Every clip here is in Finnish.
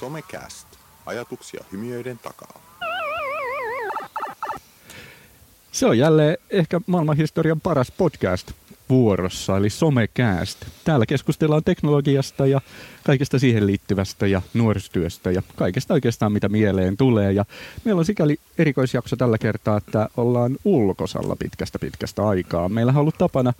Somecast. Ajatuksia hymiöiden takaa. Se on jälleen ehkä maailmanhistorian paras podcast vuorossa, eli Somecast. Täällä keskustellaan teknologiasta ja kaikesta siihen liittyvästä ja nuorisotyöstä ja kaikesta oikeastaan mitä mieleen tulee. Ja meillä on sikäli erikoisjakso tällä kertaa, että ollaan ulkosalla pitkästä pitkästä aikaa. Meillä on ollut tapana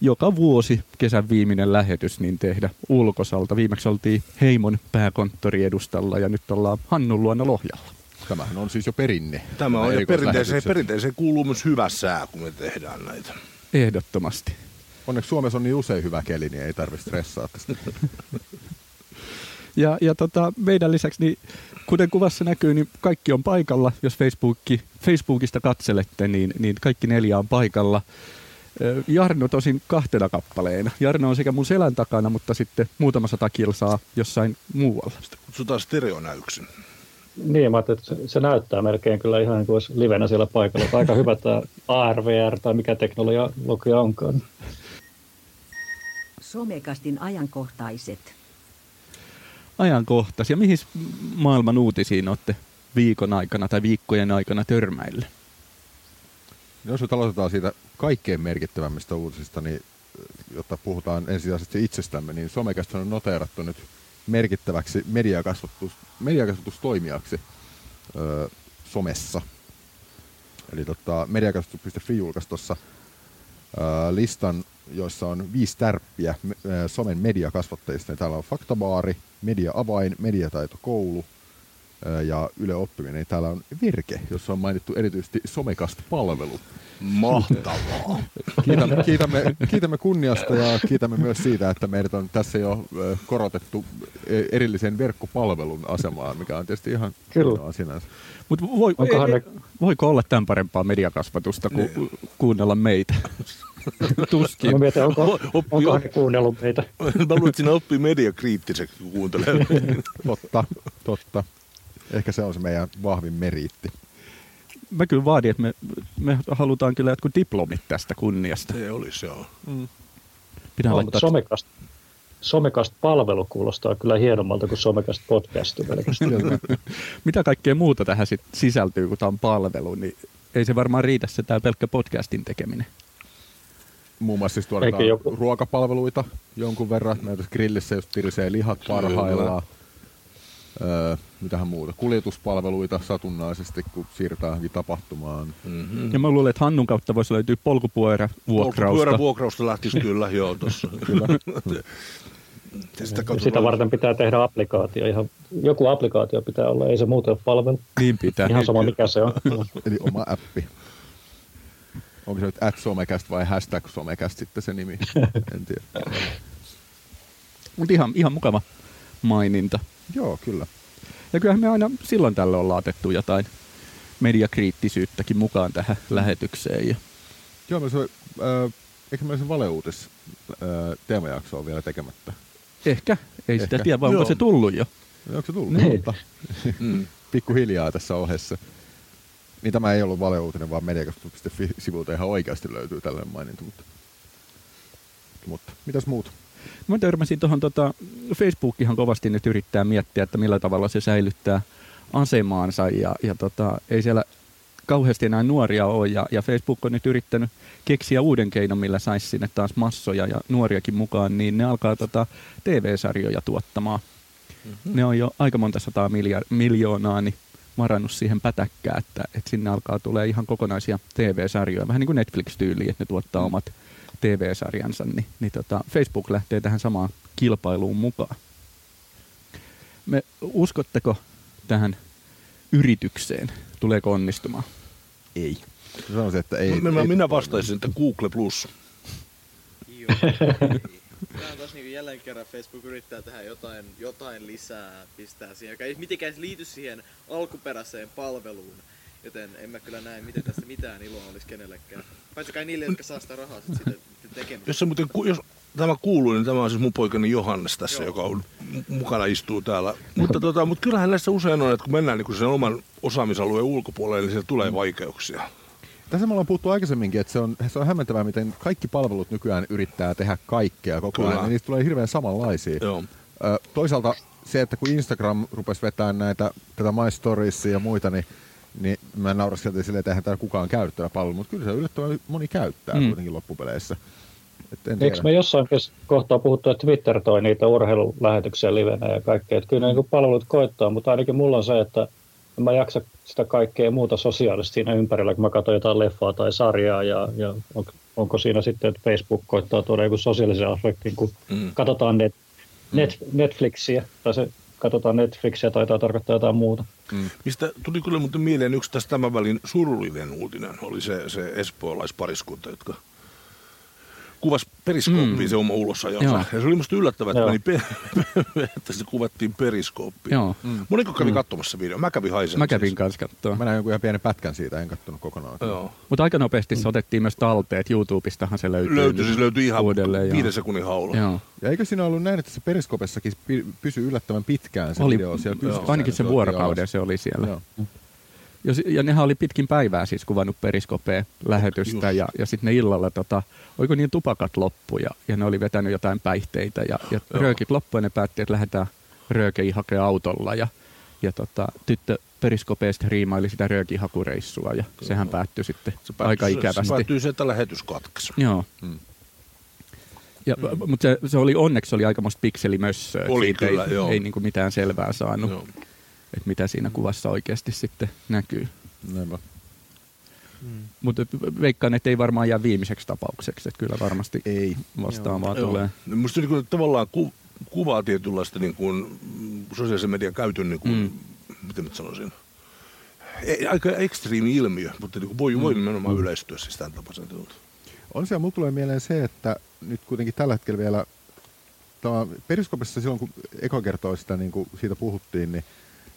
joka vuosi kesän viimeinen lähetys niin tehdä ulkosalta. Viimeksi oltiin Heimon pääkonttori edustalla ja nyt ollaan Hannun luona Lohjalla. Tämähän on siis jo perinne. Tämä on ja perinteeseen, perinteeseen kuuluu myös hyvä sää, kun me tehdään näitä. Ehdottomasti. Onneksi Suomessa on niin usein hyvä keli, niin ei tarvitse stressaa tästä. Ja, ja tota, meidän lisäksi, niin, kuten kuvassa näkyy, niin kaikki on paikalla. Jos Facebookki, Facebookista katselette, niin, niin kaikki neljä on paikalla. Jarno tosin kahtena kappaleena. Jarno on sekä mun selän takana, mutta sitten muutama sata kilsaa jossain muualla. Kutsutaan stereonäyksin. Niin, mä että se, näyttää melkein kyllä ihan niin kuin olisi livenä siellä paikalla. Aika hyvä tämä ARVR tai mikä teknologia onkaan. Somekastin ajankohtaiset. Ajankohtaisia. Mihin maailman uutisiin olette viikon aikana tai viikkojen aikana törmäille? Jos nyt aloitetaan siitä kaikkein merkittävämmistä uutisista, niin jotta puhutaan ensisijaisesti itsestämme, niin Somecast on noteerattu nyt merkittäväksi mediakasvatus, mediakasvatustoimijaksi öö, somessa. Eli tota, mediakasvatus.fi julkaisi tuossa listan, joissa on viisi tärppiä me- somen mediakasvattajista. Ja täällä on Faktabaari, Media Avain, Mediataito Koulu öö, ja Yle Oppiminen. Täällä on Virke, jossa on mainittu erityisesti Somecast-palvelu. Mahtavaa. Kiitämme, kiitämme, kiitämme kunniasta ja kiitämme myös siitä, että meidät on tässä jo korotettu e- erillisen verkkopalvelun asemaan, mikä on tietysti ihan Kyllä. hienoa sinänsä. Mutta voi, ne- voiko olla tämän parempaa mediakasvatusta kuin kuunnella meitä? Tuskin. Mä mietin, onko, Oppi- onkohan ne kuunnellut meitä. Mä luulen, että siinä oppii mediakriittiseksi, kun kuuntelee. Totta, totta. Ehkä se on se meidän vahvin meriitti. Mä kyllä vaadin, että me, me halutaan kyllä jotkut diplomit tästä kunniasta. Se olisi, joo. Pitää On, laittaa somekast, somekast palvelu kuulostaa kyllä hienommalta kuin somekast podcast mitä kaikkea muuta tähän sit sisältyy, kun tämä on palvelu, niin ei se varmaan riitä se tämä pelkkä podcastin tekeminen. Muun muassa siis Eikä joku- ruokapalveluita jonkun verran. Meillä grillissä just tirisee lihat parhaillaan. Öö, mitähän muuta. Kuljetuspalveluita satunnaisesti, kun siirrytään johonkin tapahtumaan. Mm-hmm. Ja mä luulen, että Hannun kautta voisi löytyä polkupyörävuokrausta. Pyörävuokrausta lähtisi kyllä, joo, tossa. Ja sitä, kautta Sitä varten pitää tehdä applikaatio. Ihan, joku applikaatio pitää olla, ei se muuten ole palvelu. Niin pitää. Ihan sama mikä se on. Eli oma appi. Onko se nyt at somecast vai hashtag somecast sitten se nimi? En tiedä. Mutta ihan, ihan mukava maininta. Joo, kyllä. Ja kyllähän me aina silloin tällä ollaan otettu jotain mediakriittisyyttäkin mukaan tähän lähetykseen. Ja Joo, me se, äh, eikö meillä se valeuutis äh, teemajakso on vielä tekemättä? ehkä, ei sitä Ehkä. tiedä, vai onko se tullut jo. Onko se tullut? Niin. Mm. Pikkuhiljaa tässä ohessa. Niin tämä ei ollut valeuutinen, vaan mediakasvatus.fi-sivulta ihan oikeasti löytyy tällainen maininta. Mutta, mutta mitäs muut? Mä törmäsin tuohon, tota, Facebookihan kovasti nyt yrittää miettiä, että millä tavalla se säilyttää asemaansa ja, ja tota, ei siellä kauheasti enää nuoria ole ja, ja Facebook on nyt yrittänyt keksiä uuden keinon, millä saisi sinne taas massoja ja nuoriakin mukaan, niin ne alkaa tota, TV-sarjoja tuottamaan. Mm-hmm. Ne on jo aika monta sataa milja- miljoonaa niin varannut siihen pätäkkää, että, että sinne alkaa tulee ihan kokonaisia TV-sarjoja, vähän niin kuin Netflix-tyyliin, että ne tuottaa omat TV-sarjansa, niin, niin tota, Facebook lähtee tähän samaan kilpailuun mukaan. Me, uskotteko tähän yritykseen? Tuleeko onnistumaan? Ei. Sanoisin, että ei. Minä, ei minä vastaisin, että Google Plus. Tämä on taas niin jälleen kerran Facebook yrittää tehdä jotain, jotain lisää, pistää siihen, joka ei mitenkään liity siihen alkuperäiseen palveluun. Joten en mä kyllä näe, miten tästä mitään iloa olisi kenellekään. Paitsi kai niille, jotka saa sitä rahaa sit siitä tekemisestä. Jos, se muuten, jos tämä kuuluu, niin tämä on siis mun poikani Johannes tässä, Joo. joka on mukana istuu täällä. mutta, tota, mutta kyllähän näissä usein on, että kun mennään niin sen oman osaamisalueen ulkopuolelle, niin siellä tulee vaikeuksia. Tässä me ollaan puhuttu aikaisemminkin, että se on, se on hämmentävää, miten kaikki palvelut nykyään yrittää tehdä kaikkea koko ajan, ja niistä tulee hirveän samanlaisia. Joo. Ö, toisaalta se, että kun Instagram rupesi vetämään näitä, tätä My Storiesia ja muita, niin, niin mä nauraskeltiin silleen, että eihän täällä kukaan käyttää palvelua, mutta kyllä se yllättävän moni käyttää Mm. kuitenkin loppupeleissä. Et en Eikö tiedä. me jossain kohtaa puhuttu, että Twitter toi niitä urheilulähetyksiä livenä ja kaikkea. Että kyllä ne niin palvelut koittaa, mutta ainakin mulla on se, että en mä jaksa sitä kaikkea muuta sosiaalista siinä ympärillä, kun mä katson jotain leffaa tai sarjaa ja, ja on, onko siinä sitten, että Facebook koittaa tuoda joku sosiaalisen aspektin, kun Mm. katsotaan net, net, Netflixiä tai se katsotaan Netflixiä taitaa tarkoittaa jotain muuta. Mistä tuli kyllä muuten mieleen yksi tästä tämän välin surullinen uutinen, oli se, se espoolaispariskunta, jotka kuvasi periskooppiin Mm. se oma ulosajonsa. Joo. Ja se oli musta yllättävää, että, Joo. meni pe- että se kuvattiin periskooppiin. Joo. Moniko kävi katsomassa video? Mä kävin haisemassa. Mä kävin kanssa katsoa. Mä näin jonkun ihan pienen pätkän siitä, en kattonut kokonaan. Joo. Mutta aika nopeasti se otettiin myös talteet. YouTubestahan se löytyy. Löytyi, siis löytyi ihan uudelleen, joo. viiden sekunnin haulla. Joo. Ja eikö siinä ollut näin, että se periskopessakin py- pysyi yllättävän pitkään se Oli, video siellä pystyssä? ainakin se vuorokauden se oli siellä. Joo. Ja, nehän oli pitkin päivää siis kuvannut periskopea lähetystä Just. ja, ja sitten ne illalla, tota, oliko niin tupakat loppu ja, ja ne oli vetänyt jotain päihteitä ja, ja Joo. röökit loppu ja ne päätti, että lähdetään röökeihin hakea autolla ja, ja tota, tyttö periskopeesta riimaili sitä röökihakureissua ja sehän päättyi sitten Se päättyi- aika ikävästi. Se päättyi se, että lähetys katkesi. Joo. Mm. Ja, Mutta se, se oli onneksi oli aikamoista pikselimössöä. Oli siitä kyllä, ei, joo. ei niinku mitään selvää saanut, Joo. Että mitä siinä kuvassa oikeasti sitten näkyy. Näinpä. Mutta veikkaan, että ei varmaan jää viimeiseksi tapaukseksi, että kyllä varmasti Ei. vastaavaa Joo. tulee. No Musta niin kuin, tavallaan ku, kuvaa tietynlaista niin kuin, mm, sosiaalisen median käytön, niin kuin, Mm. mm. miten mä nyt sanoisin, ei, aika ekstriimi ilmiö, mutta niin kuin voi, voi nimenomaan yleistyä siis tämän tapaisen. On siellä, mulla tulee mieleen se, että nyt kuitenkin tällä hetkellä vielä Periskopissa silloin, kun eka kertoo sitä, niin kuin siitä puhuttiin, niin,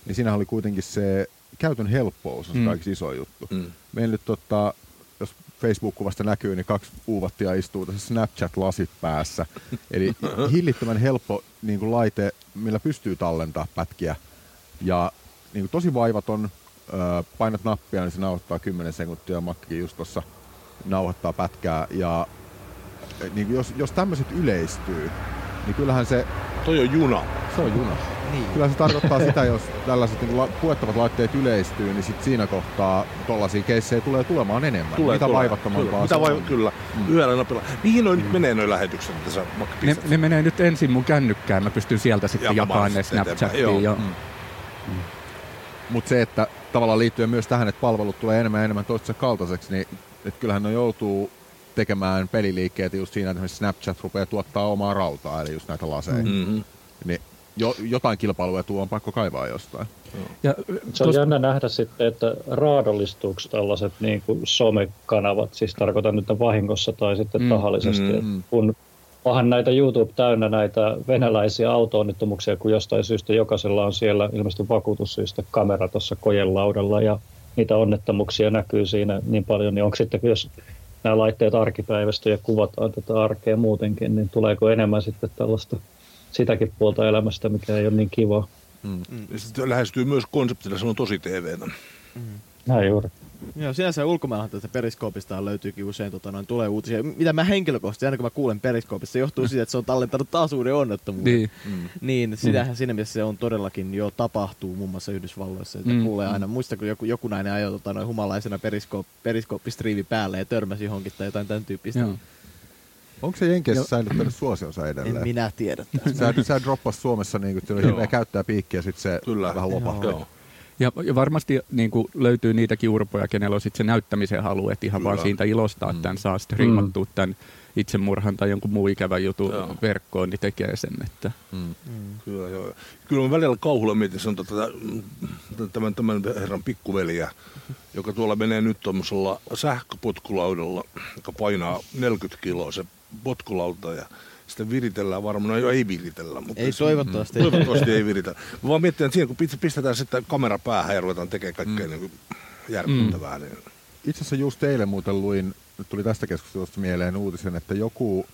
niin siinä oli kuitenkin se käytön helppous on se Mm. kaikista iso juttu. Mm. Meillä nyt, tota, jos Facebook-kuvasta näkyy, niin kaksi uuvattia istuu tässä Snapchat-lasit päässä. Eli hillittömän helppo niin kuin laite, millä pystyy tallentaa pätkiä. Ja niin kuin tosi vaivaton, painat nappia, niin se nauhoittaa 10 sekuntia, Makkikin just tuossa nauhoittaa pätkää. Ja niin kuin jos, jos tämmöiset yleistyy, niin kyllähän se, Toi on juna. se on juna. Niin. Kyllä se tarkoittaa sitä, jos tällaiset niin la- puettavat laitteet yleistyy, niin sit siinä kohtaa tollaisia keissejä tulee tulemaan enemmän. Tulee, Mitä tulee. vaivattomampaa Kyllä, mitä se vai, on. Kyllä, mm. yhdellä napilla. Mihin noin nyt menee noin lähetykset, mitä sä vaikka Ne, ne menee nyt ensin mun kännykkään, mä pystyn sieltä sitten Jakamaan jakamaan ne Snapchattiin. Ja, Mutta se, että tavallaan liittyen myös tähän, että palvelut tulee enemmän ja enemmän toistensa kaltaiseksi, niin että kyllähän ne joutuu tekemään peliliikkeitä just siinä, että esimerkiksi Snapchat rupeaa tuottaa omaa rautaa, eli just näitä laseja. Mm. Mm-hmm. Niin jo, jotain kilpailuetua on pakko kaivaa jostain. ja, Se on tos- jännä nähdä sitten, että raadollistuuko tällaiset niin kuin somekanavat, siis tarkoitan nyt vahingossa tai sitten Mm, tahallisesti. mm. kun onhan näitä YouTube täynnä näitä venäläisiä auto-onnettomuuksia, kun jostain syystä jokaisella on siellä ilmeisesti vakuutussyistä kamera tuossa kojelaudalla ja niitä onnettomuuksia näkyy siinä niin paljon, niin onko sitten, jos nämä laitteet arkipäivästä ja kuvataan tätä arkea muutenkin, niin tuleeko enemmän sitten tällaista sitäkin puolta elämästä, mikä ei ole niin kivaa. Ja sitten lähestyy myös konseptilla, se on tosi TVtä. Näin juuri. Joo, sinänsä ulkomailla tästä periskoopista löytyykin usein tota, noin, tulee uutisia. Mitä mä henkilökohtaisesti, aina kun mä kuulen periskoopista, se johtuu siitä, että se on tallentanut taas uuden onnettomuuden. niin, Niin, sitähän siinä mielessä se on todellakin jo tapahtuu muun muassa Yhdysvalloissa. Että Mm, mm, kuulee aina, muista kun joku, joku nainen ajoi tota, noin humalaisena periskoop, periskooppistriivi päälle ja törmäsi johonkin tai jotain tämän tyyppistä. joo. Onko se Jenkeissä säilyttänyt suosionsa En edelleen? minä tiedä. Sä, sä droppas Suomessa niin kuin, käyttää piikkiä, sit se Kyllä. vähän lopahtaa. Joo. Ja, ja varmasti niin kuin, löytyy niitäkin urpoja, kenellä on sitten se näyttämisen halu, että ihan vaan Kyllä. siitä ilostaa Mm. tämän, saa striimattua tämän itsemurhan tai jonkun muun ikävän jutun Joo. verkkoon, niin tekee sen. Että. Mm. Kyllä, joo. Kyllä mä välillä kauhulla mietin sen, tätä, tämän, tämän herran pikkuveliä, joka tuolla menee nyt tuommoisella sähköpotkulaudalla, joka painaa 40 kiloa se potkulauta ja sitten viritellään varmaan, no ei viritellä. Mutta Ei toivottavasti. Toivottavasti ei viritä. Mä vaan mietin, että siinä kun pist- pistetään sitten kamera päähän ja ruvetaan tekemään kaikkea mm. niin järkyttävää, niin Itse asiassa just eilen muuten luin, tuli tästä keskustelusta mieleen uutisen, että joku,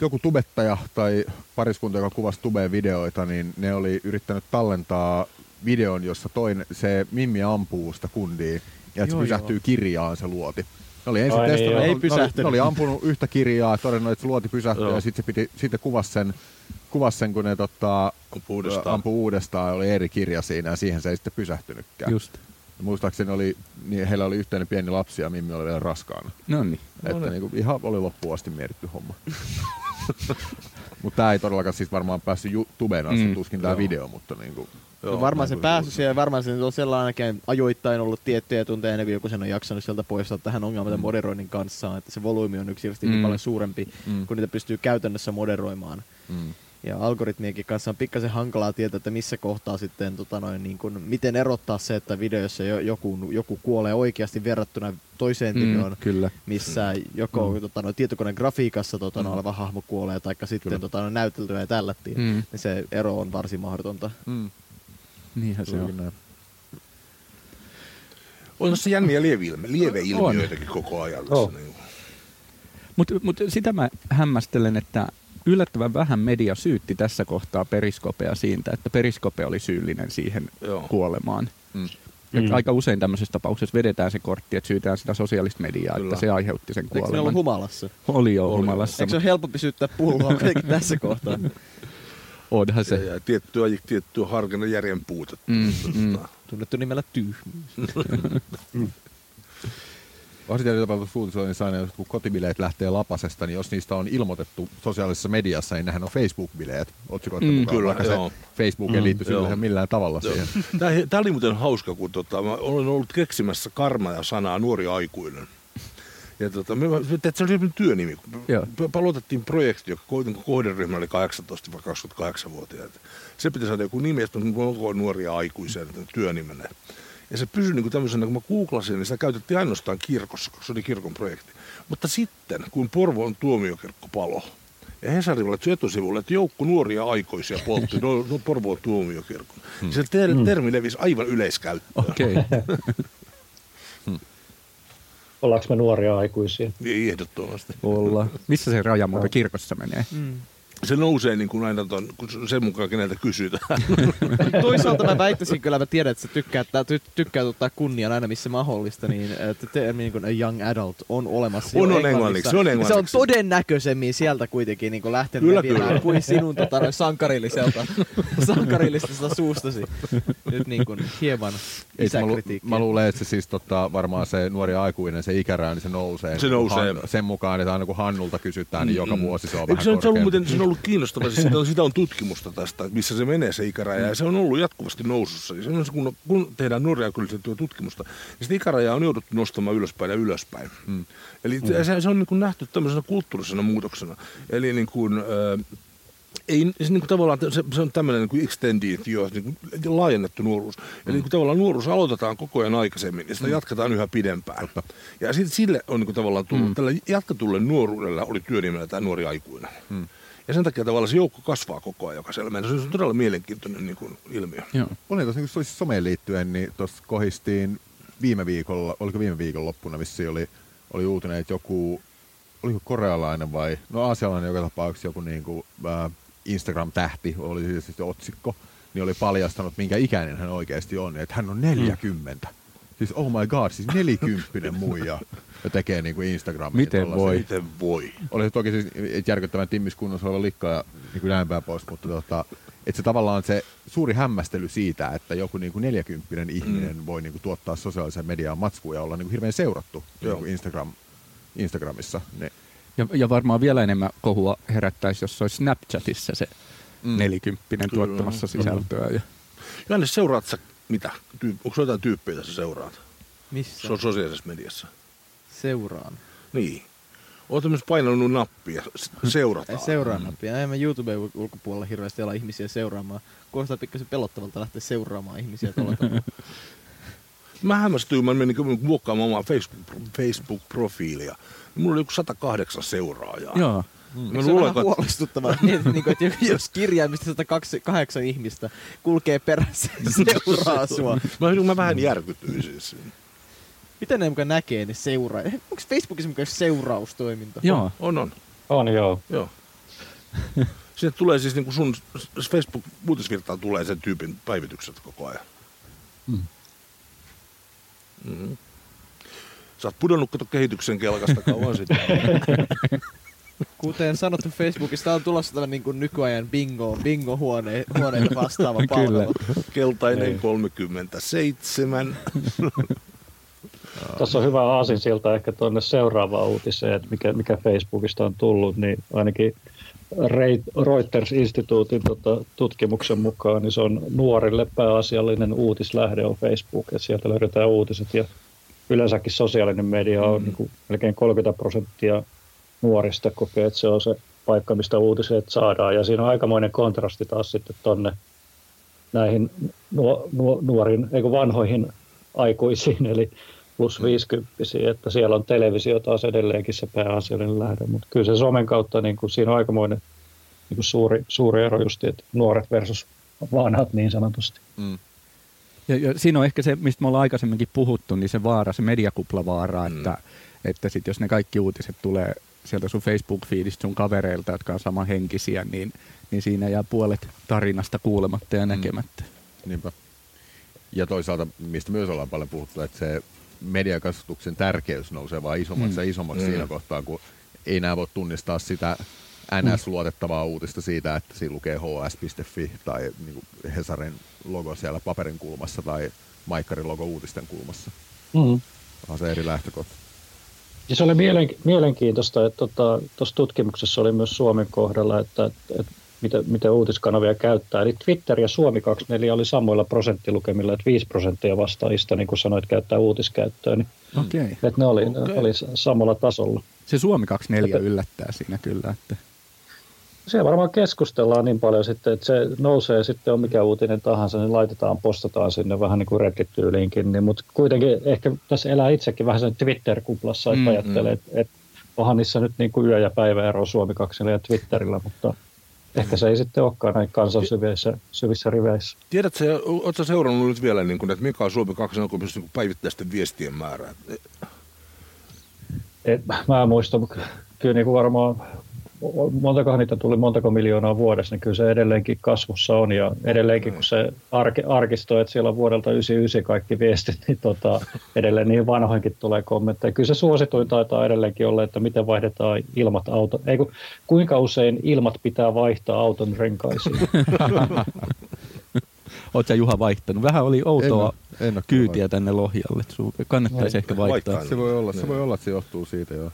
joku tubettaja tai pariskunta, joka kuvasi tubeen videoita, niin ne oli yrittänyt tallentaa videon, jossa toinen, se Mimmi ampuu sitä kundia ja että se pysähtyy joo. kirjaan se luoti. Ne oli ensin Ai niin, testannut, joo. ne Ei oli- ne oli, pysähtynyt. ne oli ampunut yhtä kirjaa, todennut, että se luoti pysähtyä ja sitten se piti, sitten kuvasi sen, kuvasi sen, kun ne tota, Ampuu uudestaan. ampui uudestaan ja oli eri kirja siinä ja siihen se ei sitten pysähtynytkään. Just. Muistaakseni oli, niin heillä oli yhteinen pieni lapsi ja Mimmi oli vielä raskaana. No niin. Että niin. niinku, ihan oli loppuun asti mietitty homma. mutta tämä ei todellakaan siis varmaan päässyt YouTubeen asti, Mm, tuskin tämä video, mutta niinku, No varmaan se tuli siihen, varmaan se on sellainen ajoittain ollut tiettyjä tunteja ennen kuin joku sen on jaksanut sieltä poistaa tähän ongelmaan mm. moderoinnin kanssa, että se volyymi on yksinkertaisesti mm. Mm. niin paljon suurempi, Mm. mm. kun niitä pystyy käytännössä moderoimaan. Mm. Ja algoritmienkin kanssa on pikkasen hankalaa tietää, että missä kohtaa sitten, tota noin, niin kun, miten erottaa se, että videossa jo, joku, joku kuolee oikeasti verrattuna toiseen Mm, videoon, kyllä. missä joko mm. tota, noin, tietokoneen grafiikassa tota, noin, oleva hahmo kuolee, tai sitten Kyllä. tota, noin, näyteltyä ja tällättiin. Mm. Mm. Niin se ero on varsin mahdotonta. Mm. Niinhän se on. Näin. On tässä jänniä lieveilmiöitäkin koko ajan. Tässä, Oh. niin. Mutta mut sitä mä hämmästelen, että yllättävän vähän media syytti tässä kohtaa Periskopea siitä, että Periskope oli syyllinen siihen Joo. kuolemaan. Mm. Ja Mm. Aika usein tämmöisessä tapauksessa vedetään se kortti, että syytään sitä sosiaalista mediaa, Kyllä. että se aiheutti sen Eikö ne ollut kuoleman. humalassa? Oli jo Oli, humalassa. Eikö se ole helpompi syyttää pulloa tässä kohtaa? Onhan Ja, se. ja tiettyä, tiettyä harkinnan järjen puutetta. Mm, mm. Tunnettu nimellä tyhmyys. Vasiten tapahtuisi uutisoinnin aina, jos kun kotibileet lähtee lapasesta, niin jos niistä on ilmoitettu sosiaalisessa mediassa, niin nehän on Facebook-bileet otsikoiden Mm, mukaan, kyllä, vaikka joo. se Facebook ei Mm, liitty siihen millään tavalla Joo. siihen. Tämä, tämä oli muuten hauska, kun tota, mä olen ollut keksimässä karma ja sanaa nuori aikuinen. Ja tota, me, me, se oli semmoinen työnimi. Joo. Me aloitettiin projekti, joka ko- niin kohderyhmä oli 18-28-vuotiaita. Se piti saada joku nimi, että onko nuoria aikuisia työnimenä. Ja se pysyi niin kuin tämmöisenä, kun mä googlasin, niin sitä käytettiin ainoastaan kirkossa, koska se oli kirkon projekti. Mutta sitten, kun Porvoon tuomiokirkko palo, ja Hesarilla oli etusivulla, että joukko nuoria aikuisia poltti no, no Porvoon tuomiokirkon. Hmm. Se ter- termi levisi aivan yleiskäyttöön. Okay. Ollaanko me nuoria aikuisia? Niin, Ehdottomasti. Olla. Missä se raja muuten kirkossa menee? Se nousee niin kuin aina ton, kun sen mukaan, keneltä kysytään. Toisaalta mä väittäisin kyllä, mä tiedän, että sä tykkäät, ty, tykkäät ottaa kunnian aina missä mahdollista, niin että termi niin kuin a young adult on olemassa On, on englanniksi, se on Ja Se on englanniksi. todennäköisemmin sieltä kuitenkin niin kuin lähtenyt Kyllä, kyllä. kuin sinun tota, sankarilliselta, sankarillisesta suustasi. Nyt niin kuin hieman Ei, mä, lu- isäkritiikkiä. mä luulen, että se siis tota, varmaan se nuori aikuinen, se ikäraja, niin se nousee. Se nousee. Han, sen mukaan, että aina kun Hannulta kysytään, niin joka vuosi se on Eikö vähän se, on- se ollut, muuten, ollut kiinnostavaa, siis sitä, on, sitä on tutkimusta tästä, missä se menee se ikäraja, ja se on ollut jatkuvasti nousussa. Ja se on, kun, kun tehdään nuoria kyllä tutkimusta, niin sitä ikärajaa on jouduttu nostamaan ylöspäin ja ylöspäin. Mm. Eli mm. se, se on niin kuin nähty tämmöisenä kulttuurisena muutoksena. Eli niin kuin, äh, ei, se, niin kuin tavallaan, se, se on tämmöinen niin kuin extended jo, niin kuin laajennettu nuoruus. Eli niin kuin tavallaan nuoruus aloitetaan koko ajan aikaisemmin ja sitä jatketaan yhä pidempään. Ja sitten sille on niin kuin tavallaan tullut, mm. tällä jatketulle nuoruudella oli työnimellä tämä nuori aikuinen. Mm. Ja sen takia tavallaan se joukko kasvaa koko ajan jokaisella meillä. Se on todella mielenkiintoinen niin kuin ilmiö. Joo. Oli tuossa niin siis someen liittyen, niin tuossa kohistiin viime viikolla, oliko viime viikon loppuna, missä oli, oli uutinen, että joku, oliko korealainen vai, no aasialainen joka tapauksessa joku niin kuin, äh, Instagram-tähti, oli siis siis otsikko, niin oli paljastanut, minkä ikäinen hän oikeasti on, että hän on 40. Siis oh my god, siis nelikymppinen muija ja tekee niin kuin Instagramiin. Miten voi? Miten voi? Oli se toki siis järkyttävän timmiskunnossa oleva likka ja niin kuin näin päin pois, mutta tota, että se tavallaan se suuri hämmästely siitä, että joku niin kuin 40 ihminen mm. voi niin kuin tuottaa sosiaaliseen mediaan matskua ja olla niin kuin hirveän seurattu niin Joo. kuin Instagram, Instagramissa. Ne, Ja, ja varmaan vielä enemmän kohua herättäisi, jos se olisi Snapchatissa se Mm. nelikymppinen Kyllä. tuottamassa sisältöä. Ja... Johannes, seuraat sä mitä? Tyy- onko se jotain tyyppejä, sä seuraat? Missä Se on sosiaalisessa mediassa. Seuraan? Niin. Oletko myös painanut nappia? Seurataan. Ei seuraa nappia. Ei mä YouTuben ul- ulkopuolella hirveästi ala ihmisiä seuraamaan. Kuulostaa pikkasen pelottavalta lähteä seuraamaan ihmisiä tuolla tavalla. Mä hämmästyin, mä menin niin muokkaamaan omaa Facebook, Facebook-profiilia. Mulla oli joku 108 seuraajaa. Joo. Mä Se on vähän huolestuttavaa, niin kuin, että jos kirjaimista 108 ihmistä kulkee perässä seuraa sua. Mä, mä vähän järkytyin siis. Miten ne muka näkee ne seuraa? Onko Facebookissa muka seuraustoiminta? Joo. On, on. On joo. Joo. Sinne tulee siis niin kuin sun Facebook-uutisvirtaan tulee sen tyypin päivitykset koko ajan. Mm. Mm-hmm. Sä oot pudonnut kato kehityksen kelkasta kauan sitten. Kuten sanottu Facebookista on tulossa tällainen niin kuin nykyajan bingo, bingo-huone, huoneita vastaava Kyllä. palvelu. Keltainen 37. Tässä on hyvä aasinsilta ehkä tuonne seuraavaan uutiseen, että mikä, mikä Facebookista on tullut, niin ainakin Reuters-instituutin tota, tutkimuksen mukaan, niin se on nuorille pääasiallinen uutislähde on Facebook, että sieltä löydetään uutiset ja yleensäkin sosiaalinen media on niin kuin melkein 30 prosenttia nuorista kokee, että se on se paikka, mistä uutiset saadaan. Ja siinä on aikamoinen kontrasti taas sitten tonne näihin nuo, nuo, nuoriin, eikö vanhoihin aikuisiin, eli plus 50 että siellä on televisio taas edelleenkin se pääasiallinen lähde, mutta kyllä se somen kautta niin kuin, siinä on aikamoinen niin kuin suuri, suuri ero just, että nuoret versus vanhat niin sanotusti. Mm. Ja, ja siinä on ehkä se, mistä me ollaan aikaisemminkin puhuttu, niin se vaara, se mediakuplavaara, Mm. että, että sit jos ne kaikki uutiset tulee sieltä sun Facebook-fiidistä sun kavereilta, jotka on samanhenkisiä, niin, niin siinä jää puolet tarinasta kuulematta ja näkemättä. Niinpä. Ja toisaalta, mistä myös ollaan paljon puhuttu, että se mediakasvatuksen tärkeys nousee vaan isommaksi mm. ja isommaksi Mm. siinä kohtaa, kun ei enää voi tunnistaa sitä NS-luotettavaa uutista siitä, että siinä lukee hs.fi tai niin Hesarin logo siellä paperin kulmassa tai Maikkarin logo uutisten kulmassa. Mm. Onhan se eri lähtökohta. Ja se oli mielen- mielenkiintoista, että tuossa tota, tutkimuksessa oli myös Suomen kohdalla, että, että, miten, miten uutiskanavia käyttää. Eli Twitter ja Suomi 24 oli samoilla prosenttilukemilla, että 5 prosenttia vastaajista, niin kuin sanoit, käyttää uutiskäyttöä, niin. Okay. että ne oli, okay. oli samalla tasolla. Se Suomi 24 Että- yllättää siinä kyllä. Että. Siellä varmaan keskustellaan niin paljon sitten, että se nousee sitten on mikä uutinen tahansa, niin laitetaan, postataan sinne vähän niin kuin Reddit-tyyliinkin. Niin, mutta kuitenkin ehkä tässä elää itsekin vähän sen Twitter-kuplassa, että Mm, mm, ajattelee, että, että onhan niissä nyt niin kuin yö- ja päiväero Suomi 2 ja Twitterillä, mutta ehkä se ei sitten olekaan näin kansan syvissä, syvissä riveissä. Tiedätkö, oletko seurannut nyt vielä, niin kuin, että mikä on Suomi 2 niin päivittäisten viestien määrä? Et, mä en muista, mutta kyllä niin kuin varmaan montakohan niitä tuli, montako miljoonaa vuodessa, niin kyllä se edelleenkin kasvussa on. Ja edelleenkin, kun se arki, arkisto, että siellä on vuodelta 99 kaikki viestit, niin tota, edelleen niin vanhoinkin tulee kommentteja. Kyllä se suosituin taitaa edelleenkin olla, että miten vaihdetaan ilmat auto. Ei, kun, kuinka usein ilmat pitää vaihtaa auton renkaisiin. Oletko Juha vaihtanut? Vähän oli outoa En, en kyytiä tänne Lohjalle. Sun kannattaisi Ei, ehkä vaihtaa. vaihtaa. Se voi olla, se voi olla, että se johtuu siitä joo.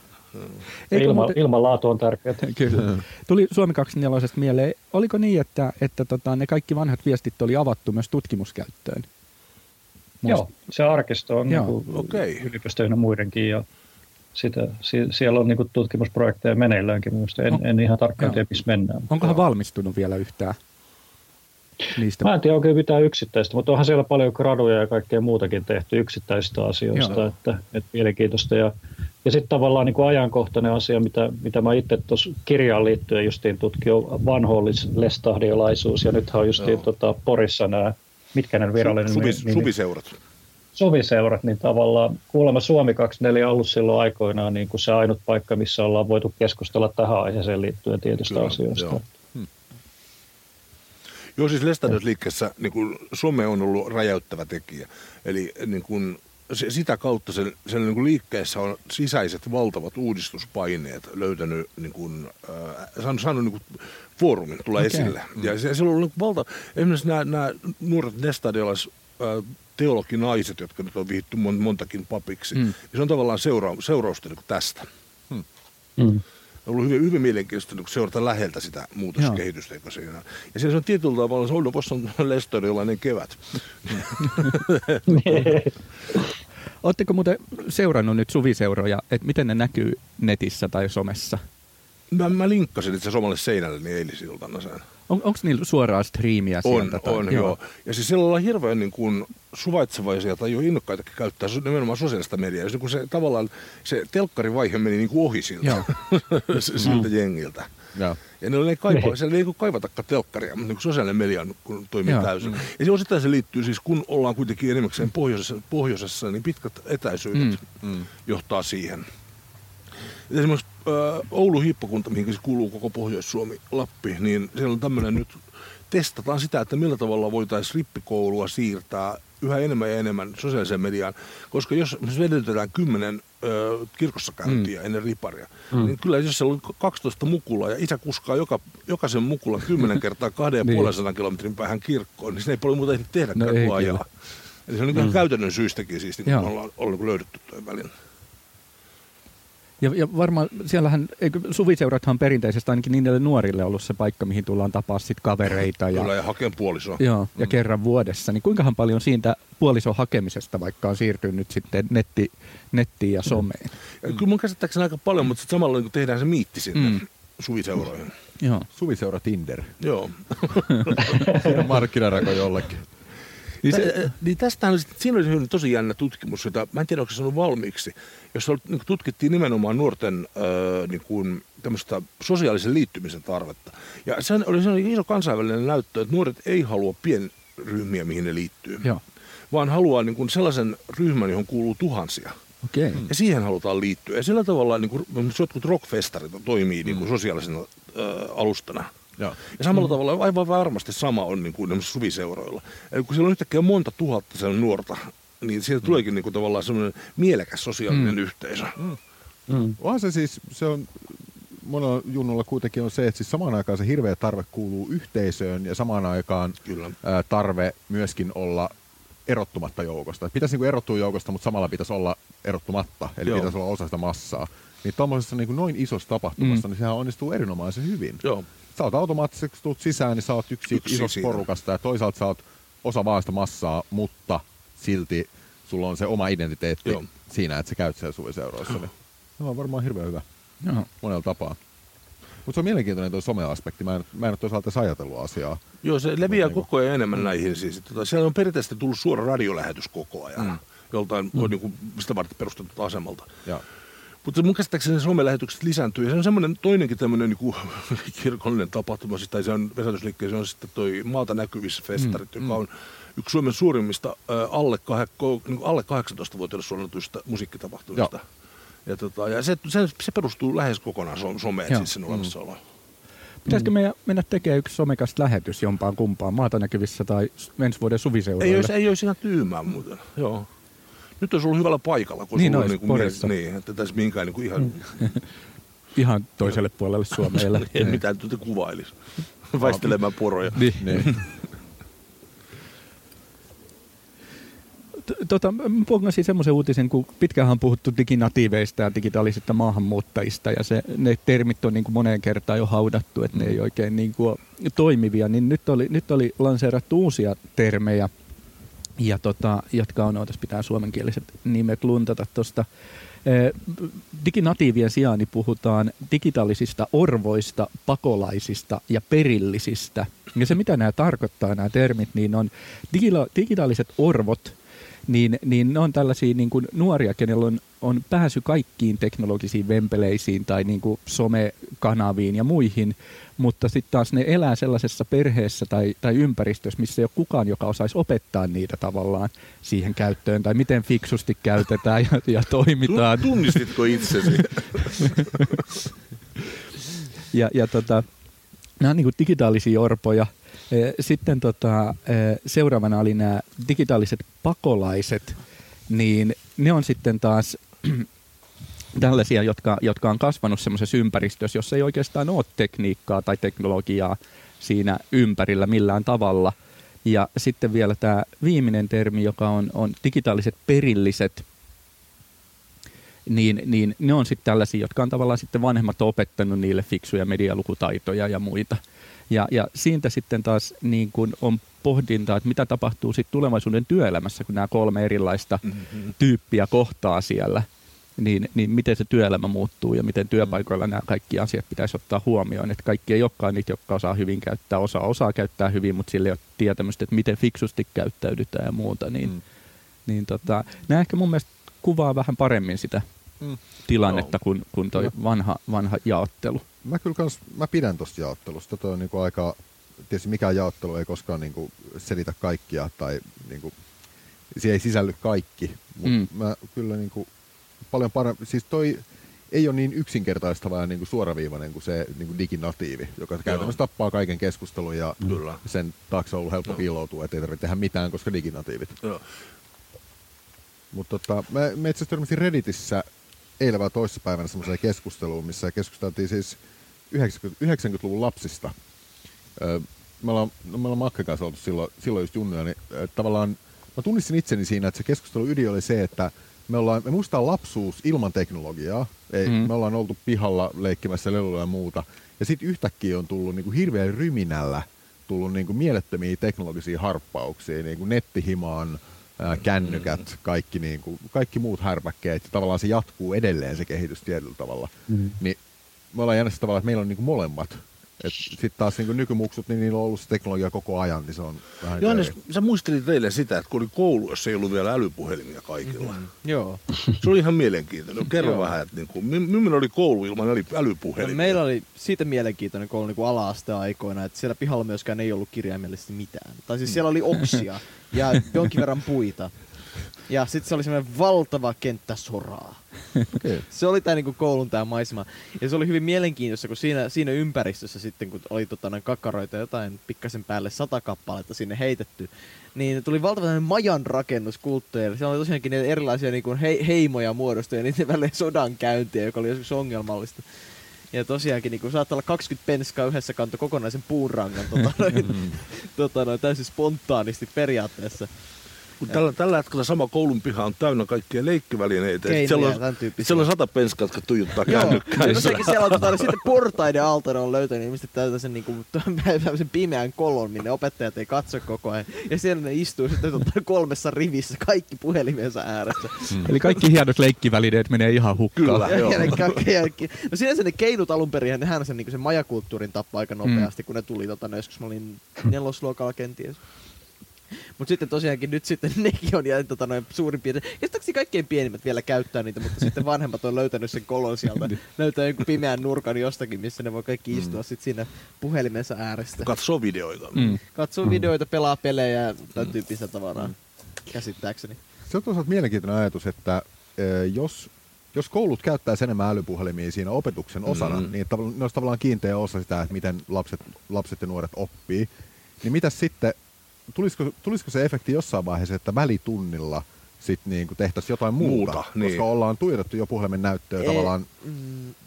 Ilma, muuten- ilmanlaatu on tärkeää. Kyllä. Tuli Suomi 24 mieleen, oliko niin, että, että tota, ne kaikki vanhat viestit oli avattu myös tutkimuskäyttöön? Joo, se arkisto on Joo, niin kuin okei. yliopistojen ja muidenkin ja sitä, si, siellä on niin kuin tutkimusprojekteja meneilläänkin. En, No, en ihan tarkkaan tiedä, missä mennään. Onkohan valmistunut vielä yhtään niistä? Mä en tiedä oikein mitään yksittäistä, mutta onhan siellä paljon graduja ja kaikkea muutakin tehty yksittäisistä asioista, Joo. että, että mielenkiintoista. Ja, ja sitten tavallaan niin kuin ajankohtainen asia, mitä, mitä mä itse tuossa kirjaan liittyen justiin tutkin, on vanhoollis-lestahdiolaisuus. Ja nythän on justiin Joo. tota, Porissa nämä, mitkä ne virallinen Suvi, nimi- suviseurat. soviseurat, niin tavallaan kuulemma Suomi 24 on ollut silloin aikoinaan niin kuin se ainut paikka, missä ollaan voitu keskustella tähän aiheeseen liittyen tietystä Kyllä, asioista. joo. Joo, siis Lestadios-liikkeessä niin kuin some on ollut räjäyttävä tekijä. Eli niin kuin, se, sitä kautta sen, sen niin kuin liikkeessä on sisäiset valtavat uudistuspaineet löytänyt, niin kuin, äh, saanut, saanut niin kuin, foorumin tulla okay. esille. Ja se, se on ollut niin kuin valta, esimerkiksi nämä, nämä nuoret Lestadiolais äh, teologinaiset, jotka nyt on vihitty mon, montakin papiksi, Mm. mm. niin se on tavallaan seura, seurausta niin kuin tästä. Mm. On ollut hyvin, hyvin mielenkiintoista seurata läheltä sitä muutoskehitystä, joka siinä on. Ja se on tietyllä tavalla, se on tuossa on Lestadiolainen kevät. Oletteko muuten seurannut nyt suviseuroja, että miten ne näkyy netissä tai somessa? Mä, mä linkkasin itse omalle seinälleni eilisiltana sen. On, Onko niillä suoraa striimiä On, sieltä? tai- on, joo. Ja siis siellä ollaan hirveän niin kuin suvaitsevaisia tai jo innokkaitakin käyttää nimenomaan sosiaalista mediaa. Jos niin kuin se tavallaan se telkkarivaihe meni niin kuin ohi siltä, Joo. Siltä jengiltä. Joo. Ja ne ei, kaipa, Niin. siellä ei niin kaivatakaan telkkaria, mutta niin sosiaalinen media on- kun toimii Joo. täysin. Ja se osittain se liittyy siis, kun ollaan kuitenkin enimmäkseen pohjoisessa, pohjoisessa niin pitkät etäisyydet Mm. Mm. johtaa siihen. Ja esimerkiksi äh, Oulun hiippakunta, mihin siis kuuluu koko Pohjois-Suomi, Lappi, niin siellä on tämmöinen nyt, testataan sitä, että millä tavalla voitaisiin rippikoulua siirtää yhä enemmän ja enemmän sosiaaliseen mediaan, koska jos me vedetetään kymmenen ö, kirkossa käyntiä mm. ennen riparia, mm. niin kyllä jos siellä on 12 mukulaa ja isä kuskaa joka, jokaisen mukulan 10 kertaa 2,5 Niin. kilometrin päähän kirkkoon, niin siinä ei paljon muuta ehdi tehdä No kuin ajaa. Eli se on niin mm. käytännön syystäkin siis, niin Joo. me ollaan, ollaan löydetty tuo välin. Ja, ja varmaan siellähän, eikö suviseurathan perinteisesti ainakin niille nuorille ollut se paikka, mihin tullaan tapaa sit kavereita. Ja, Kyllä ja hakeen puolisoa. Joo, ja mm. kerran vuodessa. Niin kuinkahan paljon siitä puolison hakemisesta vaikka on siirtynyt sitten netti, nettiin ja someen? Ja kyllä mun käsittääkseni aika paljon, mutta sitten samalla niin tehdään se miitti sinne Mm. mm. suviseuroihin. Joo. Suviseura Tinder. Joo. Siinä on markkinarako jollekin. Niin, se, niin tästähän, siinä oli tosi jännä tutkimus, jota mä en tiedä, onko se ollut valmiiksi, jossa niin tutkittiin nimenomaan nuorten niin kuin, sosiaalisen liittymisen tarvetta. Ja se oli sellainen iso kansainvälinen näyttö, että nuoret ei halua pienryhmiä, mihin ne liittyy, Joo. vaan haluaa niin kuin sellaisen ryhmän, johon kuuluu tuhansia. Okei. Okay. Ja siihen halutaan liittyä. Ja sillä tavalla niin kuin, jotkut rockfestarit toimii niin kuin sosiaalisena ö, alustana. Joo. Ja samalla mm. tavalla aivan varmasti sama on niin kuin suviseuroilla. Eli kun siellä on yhtäkkiä monta tuhatta sen nuorta, niin siitä tuleekin niin kuin tavallaan semmoinen mielekäs sosiaalinen mm. yhteisö. Mm. Mm. Onhan se siis, se on monella junnulla kuitenkin on se, että siis samaan aikaan se hirveä tarve kuuluu yhteisöön ja samaan aikaan Kyllä. ää, tarve myöskin olla erottumatta joukosta. Et Pitäisi niinku erottua joukosta, mutta samalla pitäisi olla erottumatta, eli Joo. pitäisi olla osa sitä massaa. Niin tuommoisessa niin noin isossa tapahtumassa, mm. niin sehän onnistuu erinomaisen hyvin. Joo. Sä oot automaattisesti, kun tulet sisään, niin sä oot yksi, Yksi isosta porukasta ja toisaalta sä oot osa vaan sitä massaa, mutta silti sulla on se oma identiteetti Joo. siinä, että sä käyt siellä suviseuroissa. Niin se on varmaan hirveän hyvä Joo. monella tapaa. Mutta se on mielenkiintoinen tuo some-aspekti. Mä en, mä en ole toisaalta ajatellut asiaa. Joo, se leviää Niin kuin- koko ajan enemmän näihin. Siis, tota, siellä on perinteisesti tullut suora radiolähetys koko ajan. Mm. Joltain mm. niin kuin, sitä varten perustettu asemalta. Ja, Mutta mun käsittääkseni se somelähetykset lisääntyy. Ja se on semmoinen toinenkin tämmöinen niin kirkollinen tapahtuma, siis, tai se on vesätysliikkeen, se on sitten toi Maalta näkyvissä festarit, mm, joka on yksi Suomen suurimmista alle, niin alle 18-vuotiaille suunnatuista musiikkitapahtumista. Joo. Ja, tota, ja se, se, se, perustuu lähes kokonaan so- someen, Joo. siis sen olemassaoloon. Pitäisikö meidän mennä tekemään yksi somekasta lähetys jompaan kumpaan, maata näkyvissä tai ensi vuoden Ei suviseuroille? olisi, ei olisi ihan tyymää muuten, joo. Nyt olisi ollut hyvällä paikalla, kun Niin olisi, niin kuin mies, niin, että tässä minkään niin kuin ihan, Ihan toiselle puolelle Suomea. ei mitään tuota kuvailisi. Väistelemään poroja. Niin. niin. Tota, pongasin semmoisen uutisen, kun pitkään on puhuttu diginatiiveista ja digitaalisista maahanmuuttajista, ja se, ne termit on niin kuin moneen kertaan jo haudattu, että ne ei oikein niin kuin toimivia, niin nyt oli, nyt oli lanseerattu uusia termejä, ja tota, jotka on, ootas pitää suomenkieliset nimet luntata tuosta. Diginatiivien sijaan niin puhutaan digitaalisista orvoista, pakolaisista ja perillisistä. Ja se, mitä nämä tarkoittaa, nämä termit, niin on digila- digitaaliset orvot, niin, niin ne on tällaisia niin kuin nuoria, kenellä on, on pääsy kaikkiin teknologisiin vempeleisiin tai niin kuin somekanaviin ja muihin, mutta sitten taas ne elää sellaisessa perheessä tai, tai ympäristössä, missä ei ole kukaan, joka osaisi opettaa niitä tavallaan siihen käyttöön, tai miten fiksusti käytetään ja, ja toimitaan. Tu- Tunnistitko itsesi? Ja, ja tota, nämä on niin kuin digitaalisia orpoja. Eh, Sitten tota, eh, seuraavana oli nämä digitaaliset pakolaiset, niin ne on sitten taas tällaisia, jotka, jotka on kasvanut semmoisessa ympäristössä, jossa ei oikeastaan ole tekniikkaa tai teknologiaa siinä ympärillä millään tavalla. Ja sitten vielä tämä viimeinen termi, joka on, on digitaaliset perilliset, niin, niin ne on sitten tällaisia, jotka on tavallaan sitten vanhemmat opettanut niille fiksuja medialukutaitoja ja muita. Ja, ja siitä sitten taas niin kun on pohdintaa, että mitä tapahtuu sitten tulevaisuuden työelämässä, kun nämä kolme erilaista Mm-hmm. tyyppiä kohtaa siellä, niin, niin miten se työelämä muuttuu ja miten työpaikoilla nämä kaikki asiat pitäisi ottaa huomioon. Että kaikki ei olekaan niitä, jotka osaa hyvin käyttää, osa osaa käyttää hyvin, mutta sillä ei ole tietämystä, että miten fiksusti käyttäydytään ja muuta. Niin, Mm. niin tota, nämä ehkä mun mielestä kuvaa vähän paremmin sitä Mm. tilannetta Joo. kuin, kuin toi vanha, vanha jaottelu. Mä kyllä kans, mä pidän tosta jaottelusta. Toi on niinku aika, tietysti mikään jaottelu ei koskaan niinku selitä kaikkia tai niinku, siihen ei sisälly kaikki. Mutta Mm. mä kyllä niinku paljon parempi, siis toi ei ole niin yksinkertaistava ja niin kuin suoraviivainen kuin se niin kuin diginatiivi, joka käytännössä tappaa kaiken keskustelun ja Kyllä. sen taakse on ollut helppo piiloutua, ettei tarvitse tehdä mitään, koska diginatiivit. Joo. Mutta tota, mä, mä itse asiassa törmäsin Redditissä eilen vai toissapäivänä semmoiseen keskusteluun, missä keskusteltiin siis 90, 90-luvun lapsista. Me ollaan, no me ollaan Makken kanssa oltu silloin, silloin just junnuja, niin tavallaan mä tunnistin itseni siinä, että se keskustelun ydin oli se, että me, ollaan, me muistetaan lapsuus ilman teknologiaa. Ei, Mm. mm. Me ollaan oltu pihalla leikkimässä leluilla ja muuta. Ja sitten yhtäkkiä on tullut niin kuin hirveän ryminällä tullut niin kuin mielettömiä teknologisia harppauksia, niin kuin nettihimaan, ää, kännykät, kaikki, niin kuin, kaikki muut härpäkkeet. Ja tavallaan se jatkuu edelleen se kehitys tietyllä tavalla. Mm. Niin me ollaan jännässä tavalla, että meillä on niin kuin molemmat. Sitten taas niin kuin nykymuksut, niin niillä on ollut se teknologia koko ajan, niin se on vähän Johannes, eri. sä muistelit eilen sitä, että kun oli koulu, jossa ei ollut vielä älypuhelimia kaikilla. Mm-hmm. Joo. Se oli ihan mielenkiintoinen. Kerro Joo. vähän, että niin kuin, millainen oli koulu ilman äly- älypuhelimia? No, meillä oli siitä mielenkiintoinen koulu niin ala-asteaikoina, että siellä pihalla myöskään ei ollut kirjaimellisesti mitään. Tai siis siellä oli oksia ja jonkin verran puita. Ja sitten se oli semmoinen valtava kenttä soraa. Se oli tää niinku koulun tää maisema. Ja se oli hyvin mielenkiintoista, kun siinä, siinä ympäristössä sitten, kun oli tota, noin kakaroita jotain pikkasen päälle sata kappaletta sinne heitetty, niin tuli valtava tämmöinen majan rakennuskulttuuri. Siellä oli tosiaankin niitä erilaisia niinku he, heimoja muodostuja ja niiden välillä sodan käyntiä, joka oli joskus ongelmallista. Ja tosiaankin niin saattaa olla 20 penskaa yhdessä kanto kokonaisen puunrangan tota, noin, tota, noin, täysin spontaanisti periaatteessa. Kun tällä, tällä hetkellä sama koulun piha on täynnä kaikkia leikkivälineitä. Keinoja ja siellä, tämän on, tyyppisiä. siellä on sata penskaa, jotka tuijottaa Joo, kännykkää. no sekin siellä on tota, no, sitten portaiden alta ne on löytänyt ilmeisesti tällaisen niinku, tällaisen pimeän kolon, minne opettajat ei katso koko ajan. Ja siellä ne istuu sitten tota, kolmessa rivissä kaikki puhelimensa ääressä. Eli kaikki hienot leikkivälineet menee ihan hukkaan. Kyllä. Ja, Joo. no sinänsä ne keinut alun perin, nehän sen, niinku, sen majakulttuurin tappaa aika nopeasti, kun ne tuli tota, no, joskus mä olin nelosluokalla kenties. Mutta sitten tosiaankin nyt sitten nekin on jäänyt tota, noin suurin piirtein. Käsittääkseni kaikkein pienimmät vielä käyttää niitä, mutta sitten vanhemmat on löytänyt sen kolon sieltä. löytää jonkun pimeän nurkan jostakin, missä ne voi kaikki istua mm. sitten siinä puhelimensa äärestä. Katsoo videoita. Mm. Katsoo videoita, pelaa pelejä ja tämän tyyppistä tavaraa. Käsittääkseni. Se on toisaalta mielenkiintoinen ajatus, että jos, jos koulut käyttää enemmän älypuhelimia siinä opetuksen osana, Mm. mm. niin ne olisi tavallaan kiinteä osa sitä, että miten lapset, lapset ja nuoret oppii, niin mitä sitten, tulisiko, tulisiko se efekti jossain vaiheessa, että välitunnilla sitten niin tehtäisiin jotain muuta, Muuta, koska niin. ollaan tuijotettu jo puhelimen näyttöä tavallaan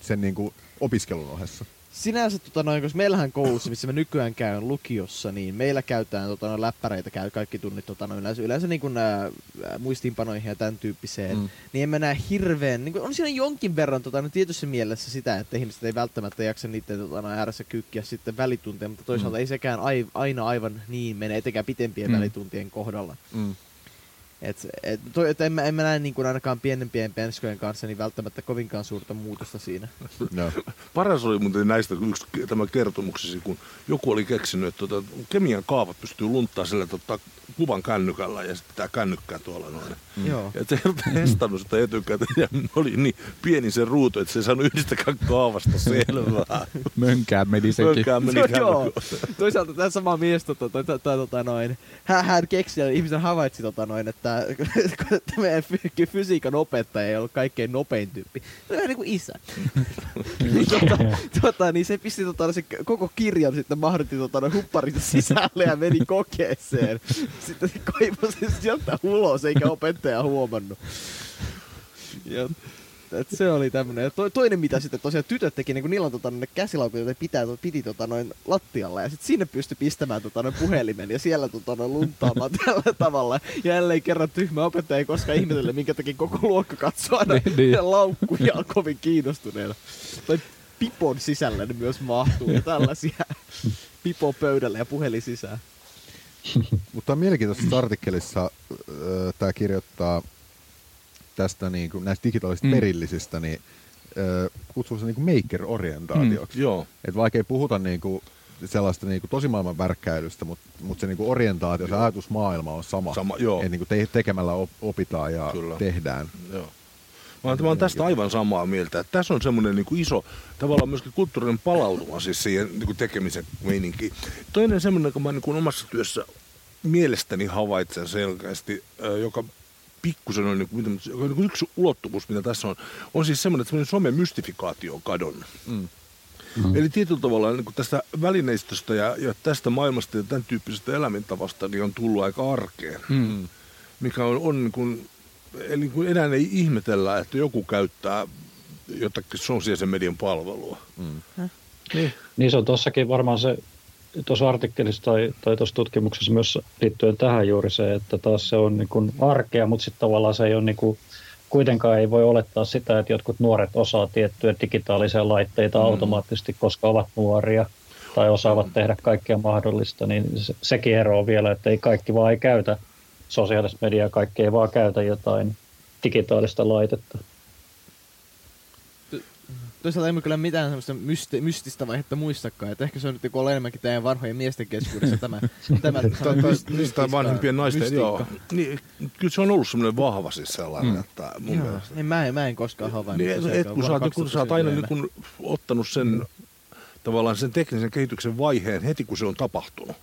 sen niin kuin opiskelun ohessa. Sinänsä, tota noin, koska meillähän koulussa, missä mä nykyään käyn lukiossa, niin meillä käytetään tota noin, läppäreitä, käy kaikki tunnit tota noin, yleensä, yleensä niin kuin, nää, muistiinpanoihin ja tämän tyyppiseen. Mm. Niin en mä näe hirveän, niin kuin, on siinä jonkin verran tota, no, tietyssä mielessä sitä, että ihmiset ei välttämättä jaksa niiden tota, no, ääressä kykkiä sitten välitunteja, mutta toisaalta mm. ei sekään ai, aina aivan niin mene, etenkään pitempien mm. välituntien kohdalla. Mm. Et, et, to, et en, mä, en mä näe niin kuin ainakaan pienempien penskojen kanssa niin välttämättä kovinkaan suurta muutosta siinä. No. Paras oli muuten näistä yksi tämä kertomuksesi, kun joku oli keksinyt, että tota, kemian kaavat pystyy lunttaa sillä, että ottaa kuvan kännykällä ja sitten tämä kännykkää tuolla noin. Mm. Joo. Ja se ei testannut sitä etukäteen ja oli niin pieni se ruutu, että se ei saanut yhdestäkään kaavasta selvää. Mönkään meni sekin. Mönkään meni No, joo. Toisaalta tämä sama mies, tota, tota, tota, tota, noin, hän, hän keksi ja ihmisen havaitsi, tota, noin, että, että meidän fy- fysiikan opettaja ei ollut kaikkein nopein tyyppi. Se on vähän niin kuin isä. niin, tota, tota, niin se pisti tota, se koko kirjan sitten mahdotti tota, noin hupparinsa sisälle ja meni kokeeseen. Sitten se kaivoi sen sieltä ulos, eikä opettaja huomannut. Ja et se oli tämmönen. Ja to, toinen mitä sitten tosiaan tytöt teki, niin kun niillä on tota, ne käsilaukut, joita pitää, piti tota, noin lattialla. Ja sitten sinne pystyi pistämään tota, noin puhelimen ja siellä tota, noin lunttaamaan tällä tavalla. Ja jälleen kerran tyhmä opettaja ei koskaan ihmetelle, minkä takia koko luokka katsoo aina Niin, niin. laukkuja on kovin kiinnostuneena. Tai pipon sisällä ne myös mahtuu ja tällaisia. Pipo pöydällä ja puhelin sisään. Mutta on mielenkiintoisessa artikkelissa tämä kirjoittaa tästä niin kuin, näistä digitaalisista Mm. perillisistä, niin ö, kutsuu se niin kuin maker-orientaatioksi. Mm. Joo. Et vaikka ei puhuta niin kuin, sellaista niin kuin tosimaailman värkkäilystä, mutta mut se niin kuin orientaatio, se ajatusmaailma on sama. Sama, joo. Et niin kuin te, tekemällä op, opitaan ja Kyllä. Tehdään. Joo. Mä mä oon tästä aivan samaa mieltä, että tässä on semmoinen niin kuin iso, tavallaan myöskin kulttuurinen palautuma siis siihen niin kuin tekemisen meininkiin. Toinen semmoinen, kun mä niin kuin omassa työssä mielestäni havaitsen selkeästi, joka pikkusen on, niin kuin, mitä- niin kuin yksi ulottuvuus, mitä tässä on, on siis semmoinen, että semmoinen somemystifikaatio on kadonnut. Mm. Eli tietyllä tavalla niin kuin tästä välineistöstä ja, ja tästä maailmasta ja tämän tyyppisestä elämäntavasta niin on tullut aika arkeen. Mm. Mikä on, on niin kuin, eli niin kuin enää ei ihmetellä, että joku käyttää jotakin sosiaalisen median palvelua. Mm. Niin. Niin se on tuossakin varmaan se, tuossa artikkelissa tai, tai tuossa tutkimuksessa myös liittyen tähän juuri se, että taas se on niin kuin arkea, mutta sitten tavallaan se ei ole niin kuin, kuitenkaan ei voi olettaa sitä, että jotkut nuoret osaa tiettyjä digitaalisia laitteita mm. automaattisesti, koska ovat nuoria tai osaavat tehdä kaikkea mahdollista, niin se, sekin ero on vielä, että ei kaikki vaan ei käytä sosiaalista mediaa, kaikki ei vaan käytä jotain digitaalista laitetta. Toisaalta emme kyllä mitään semmoista mysti, mystistä vaihetta muistakaan. Että ehkä se on nyt joku enemmänkin teidän vanhojen miesten keskuudessa tämä. tämä Tai, vanhempien naisten, mystiikka. joo. Niin, kyllä se on ollut semmoinen vahva siis sellainen, mm. että mun Joo, mielestä. niin mä en, mä en koskaan havainnut. Niin, et, kun, sä, oot- kun sä oot aina niin 2009 kun, ottanut sen tavallaan sen teknisen kehityksen vaiheen heti, kun se on tapahtunut.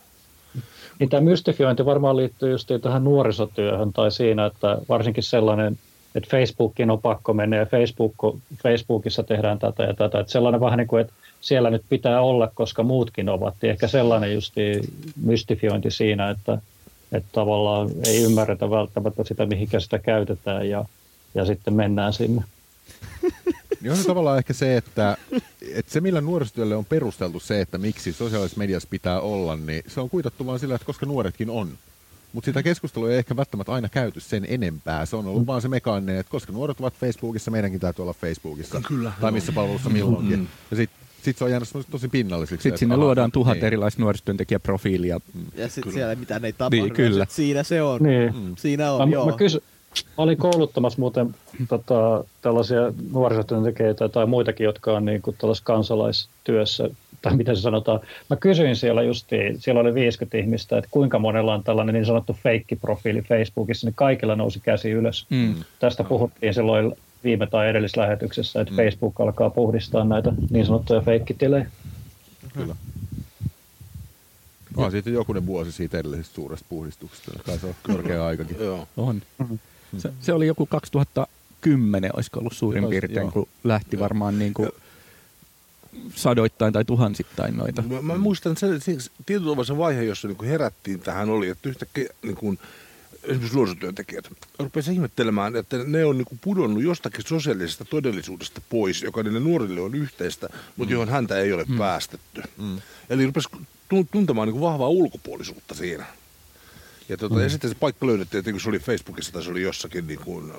Niin tämä mystifiointi varmaan liittyy just tähän nuorisotyöhön tai siinä, että varsinkin sellainen, että Facebookiin on pakko mennä ja Facebook, Facebookissa tehdään tätä ja tätä. Että sellainen vähän niin kuin, että siellä nyt pitää olla, koska muutkin ovat. Ja ehkä sellainen just mystifiointi siinä, että, että tavallaan ei ymmärretä välttämättä sitä, mihinkä sitä käytetään ja, ja sitten mennään sinne. Niin on se tavallaan ehkä se, että, että se millä nuorisotyölle on perusteltu se, että miksi sosiaalisessa mediassa pitää olla, niin se on kuitattu vaan sillä, että koska nuoretkin on. Mutta sitä keskustelua ei ehkä välttämättä aina käyty sen enempää. Se on ollut vaan se mekaaninen, että koska nuoret ovat Facebookissa, meidänkin täytyy olla Facebookissa. Kyllä, Tai joo. missä palvelussa milloinkin. Mm. Ja sitten sit se on jäänyt tosi pinnalliseksi. Sitten sinne luodaan tuhat niin. erilaista nuorisotyöntekijäprofiilia. Ja sitten siellä mitään ei tapahdu. Niin, kyllä. Siinä se on. Niin. Mm. Siinä on, Mä, joo. mä, kysy, mä olin kouluttamassa muuten tota, tällaisia nuorisotyöntekijöitä tai muitakin, jotka on niin kuin tällaisessa kansalaistyössä, tai miten se sanotaan. Mä kysyin siellä justiin, siellä oli 50 ihmistä, että kuinka monella on tällainen niin sanottu feikkiprofiili Facebookissa, niin kaikilla nousi käsi ylös. Mm. Tästä puhuttiin silloin viime tai edellislähetyksessä, että Facebook alkaa puhdistaa näitä niin sanottuja feikkitilejä. Kyllä. On siitä jokunen vuosi siitä edellisestä suuresta puhdistuksesta. Kai se on korkea aikakin. Joo. On. Se, se oli joku 2010, olisiko ollut suurin piirtein, joo. kun lähti varmaan niin kuin sadoittain tai tuhansittain noita. Mä, mä muistan sen, että se- tietyllä tavalla se vaihe, jossa niin herättiin tähän oli, että yhtäkkiä niin kuin, esimerkiksi nuorisotyöntekijät rupesivat ihmettelemään, että ne on niin kuin pudonnut jostakin sosiaalisesta todellisuudesta pois, joka niille nuorille on yhteistä, mutta johon häntä ei ole päästetty. Mm. Eli rupesi tu- tuntemaan niin kuin vahvaa ulkopuolisuutta siinä. Ja, tuota, ja sitten se paikka löydettiin, että kun se oli Facebookissa tai se oli jossakin, niin kuin,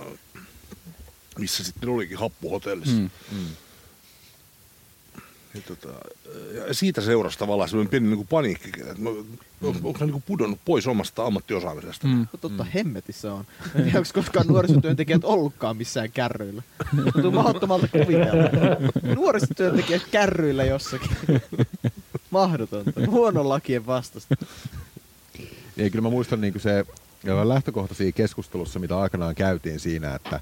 missä sitten olikin happuhotellissa. Mm. Mm. Ja, tota, ja siitä seurasi tavallaan semmoinen pieni niin kuin paniikki, että mä, on, onko hän niin kuin pudonnut pois omasta ammattiosaamisesta. Mm. Totta hemmetissä on. En tiedä, onko koskaan nuorisotyöntekijät ollutkaan missään kärryillä. Tuntuu mahdottomalta kuvitella. Nuorisotyöntekijät kärryillä jossakin. Mahdotonta. Huonon lakien vastasta. Ei, kyllä mä muistan niin se ja lähtökohta siinä keskustelussa, mitä aikanaan käytiin siinä, että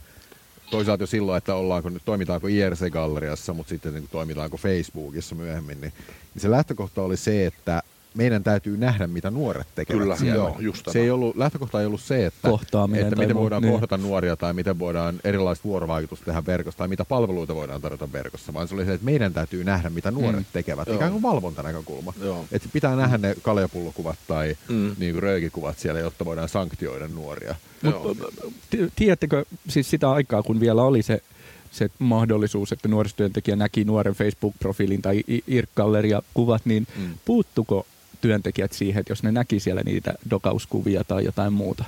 toisaalta jo silloin, että ollaanko nyt, toimitaanko IRC-galleriassa, mutta sitten niin toimitaanko Facebookissa myöhemmin, niin, niin se lähtökohta oli se, että meidän täytyy nähdä, mitä nuoret tekevät Kyllä, siellä. joo, just se ei ollut, lähtökohta ei ollut se, että, Kohtaaminen että miten muu- voidaan niin. kohdata nuoria tai miten voidaan erilaista vuorovaikutusta tehdä verkossa tai mitä palveluita voidaan tarjota verkossa, vaan se oli se, että meidän täytyy nähdä, mitä nuoret Mm. tekevät. Joo. Ikään kuin valvontanäkökulma. Joo. Että pitää nähdä ne kaljapullokuvat tai Mm. niin kuin röökikuvat siellä, jotta voidaan sanktioida nuoria. Tiedättekö siis sitä aikaa, kun vielä oli se, se mahdollisuus, että nuorisotyöntekijä näki nuoren Facebook-profiilin tai I- IRC-galleria-kuvat, niin Mm. puuttuko työntekijät siihen, että jos ne näki siellä niitä dokauskuvia tai jotain muuta?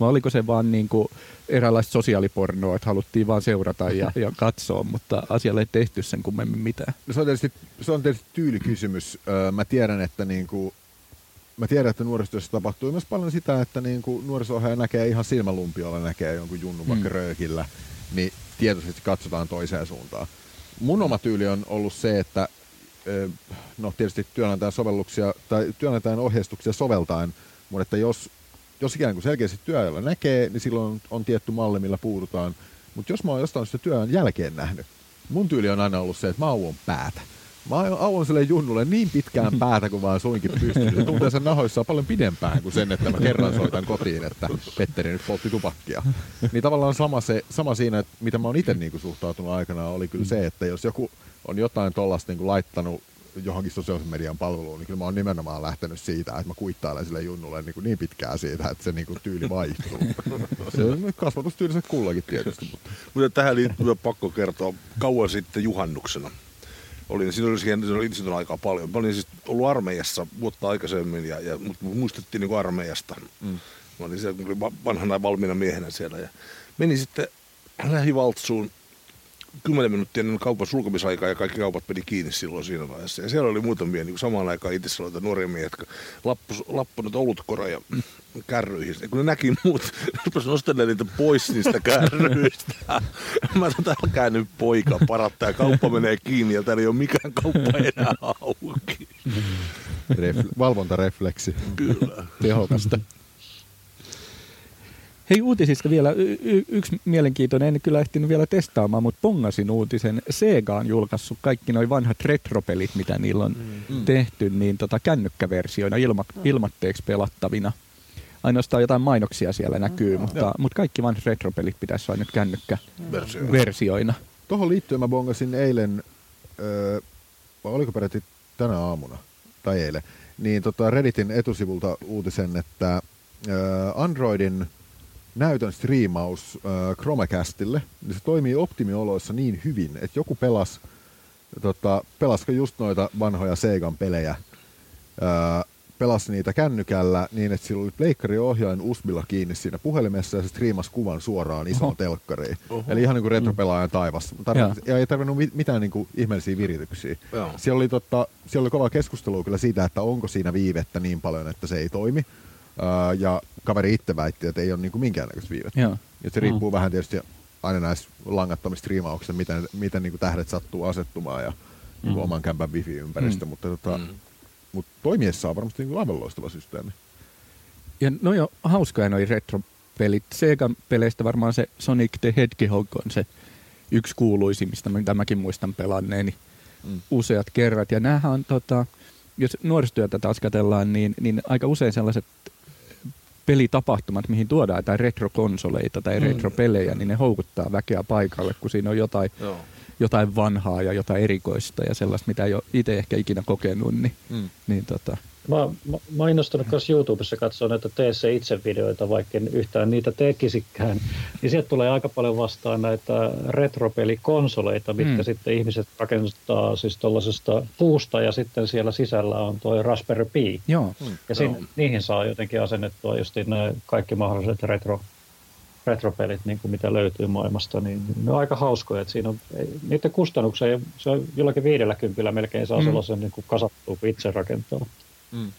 Vai oliko se vaan niin kuin eräänlaista sosiaalipornoa, että haluttiin vaan seurata ja, ja katsoa, mutta asialle ei tehty sen kummemmin mitään? No se on tietysti, se on tietysti tyylikysymys. Öö, mä tiedän, että niinku, mä tiedän, että nuorisotyössä tapahtuu myös paljon sitä, että niinku nuoriso näkee ihan silmälumpiolla näkee jonkun junnun vaikka Mm. röökillä, niin tietoisesti katsotaan toiseen suuntaan. Mun oma tyyli on ollut se, että no tietysti työnantajan sovelluksia tai työnantajan ohjeistuksia soveltaen, mutta että jos, jos ikään kuin selkeästi työajalla näkee, niin silloin on, on tietty malli, millä puututaan. Mutta jos mä oon jostain sitä työn jälkeen nähnyt, mun tyyli on aina ollut se, että mä auon päätä. Mä auon sille junnulle niin pitkään päätä, kun vaan suinkin pystyy. Se tuntee sen nahoissaan paljon pidempään kuin sen, että mä kerran soitan kotiin, että Petteri nyt poltti tupakkia. Niin tavallaan sama, se, sama siinä, että mitä mä oon itse niinku suhtautunut aikana, oli kyllä se, että jos joku on jotain tollasta niinku laittanut johonkin sosiaalisen median palveluun, niin kyllä mä oon nimenomaan lähtenyt siitä, että mä kuittailen sille junnulle niin, kuin niin pitkään siitä, että se niin kuin tyyli vaihtuu. se on kasvatustyylissä kullakin tietysti. Mutta. Mutta tähän liittyy pakko kertoa kauan sitten juhannuksena. Olin, siinä oli, siihen, siinä oli, oli aikaa paljon. Mä olin siis ollut armeijassa vuotta aikaisemmin ja, ja mut muistettiin niin armeijasta. Mm. Mä olin siellä, olin vanhana valmiina miehenä siellä ja menin sitten lähivaltsuun 10 minuuttia ennen kaupan sulkemisaikaa ja kaikki kaupat meni kiinni silloin siinä vaiheessa. Ja siellä oli muutamia niin samaan aikaan itse sanoita nuoria miehiä, jotka lappu, lappunut olutkoroja kärryihin. Ja kun ne näki muut, rupesi nostelemaan niitä pois niistä kärryistä. Mä tota, älkää nyt poika parattaa, kauppa menee kiinni ja täällä ei ole mikään kauppa enää auki. Refle- valvontarefleksi. Kyllä. Tehokasta. Hei uutisista vielä y- y- yksi mielenkiintoinen, en kyllä ehtinyt vielä testaamaan, mutta pongasin uutisen. Sega on julkaissut kaikki noin vanhat retropelit, mitä niillä on mm. tehty, niin tota kännykkäversioina ilma- ilmatteeksi pelattavina. Ainoastaan jotain mainoksia siellä näkyy, mutta, mutta kaikki vanhat retropelit pitäisi olla nyt kännykkäversioina. Tuohon liittyen mä bongasin eilen, öö, vai oliko peräti tänä aamuna, tai eilen, niin tota Redditin etusivulta uutisen, että öö, Androidin näytön striimaus äh, Chromecastille, niin se toimii optimioloissa niin hyvin, että joku pelas, tota, pelasko just noita vanhoja Segan pelejä, äh, pelasi niitä kännykällä niin, että sillä oli pleikkariohjain USB-lla kiinni siinä puhelimessa ja se striimasi kuvan suoraan isoon Oho. telkkariin. Oho. Eli ihan niin kuin retropelaajan taivas. Tarvitsi, ja ei tarvinnut mitään niin kuin ihmeellisiä virityksiä. Siellä oli, tota, siellä oli kova keskustelua kyllä siitä, että onko siinä viivettä niin paljon, että se ei toimi. Ja kaveri itse väitti, että ei ole niinku minkäännäköistä viivettä. Joo. Ja se riippuu mm. vähän tietysti aina näissä langattomissa striimauksissa, miten, miten niinku tähdet sattuu asettumaan ja niinku mm. oman kämpän wifi-ympäristö, mm. mutta, tota, mm. mutta toimiessa on varmasti niinku aivan loistava systeemi. Ja no jo hauskoja noi retropelit. Segan peleistä varmaan se Sonic the Hedgehog on se yksi kuuluisimmista, mitä mäkin muistan pelanneeni mm. useat kerrat. Ja näähän on, tota, jos nuorisotyötä taas katsellaan, niin, niin aika usein sellaiset pelitapahtumat, mihin tuodaan jotain retrokonsoleita tai mm. retropelejä, niin ne houkuttaa väkeä paikalle, kun siinä on jotain, Joo. Jotain vanhaa ja jotain erikoista ja sellaista, mitä ei ole itse ehkä ikinä kokenut. Niin, mm. niin tota. Mä, mä, mä innostunut myös YouTubessa katsoa näitä tee se itse videoita, vaikka en yhtään niitä tekisikään. Niin sieltä tulee aika paljon vastaan näitä retropelikonsoleita, mitkä mm. sitten ihmiset rakentaa siis tuollaisesta puusta ja sitten siellä sisällä on tuo Raspberry Pi. Joo. Mm. Ja sin, niihin saa jotenkin asennettua just kaikki mahdolliset retro, retropelit, niin kuin mitä löytyy maailmasta, niin ne on aika hauskoja. Että siinä on, niiden kustannuksia, se on jollakin viidellä kympillä melkein saa mm. sellaisen niin kuin kasattua, kun itse rakentaa. Mm.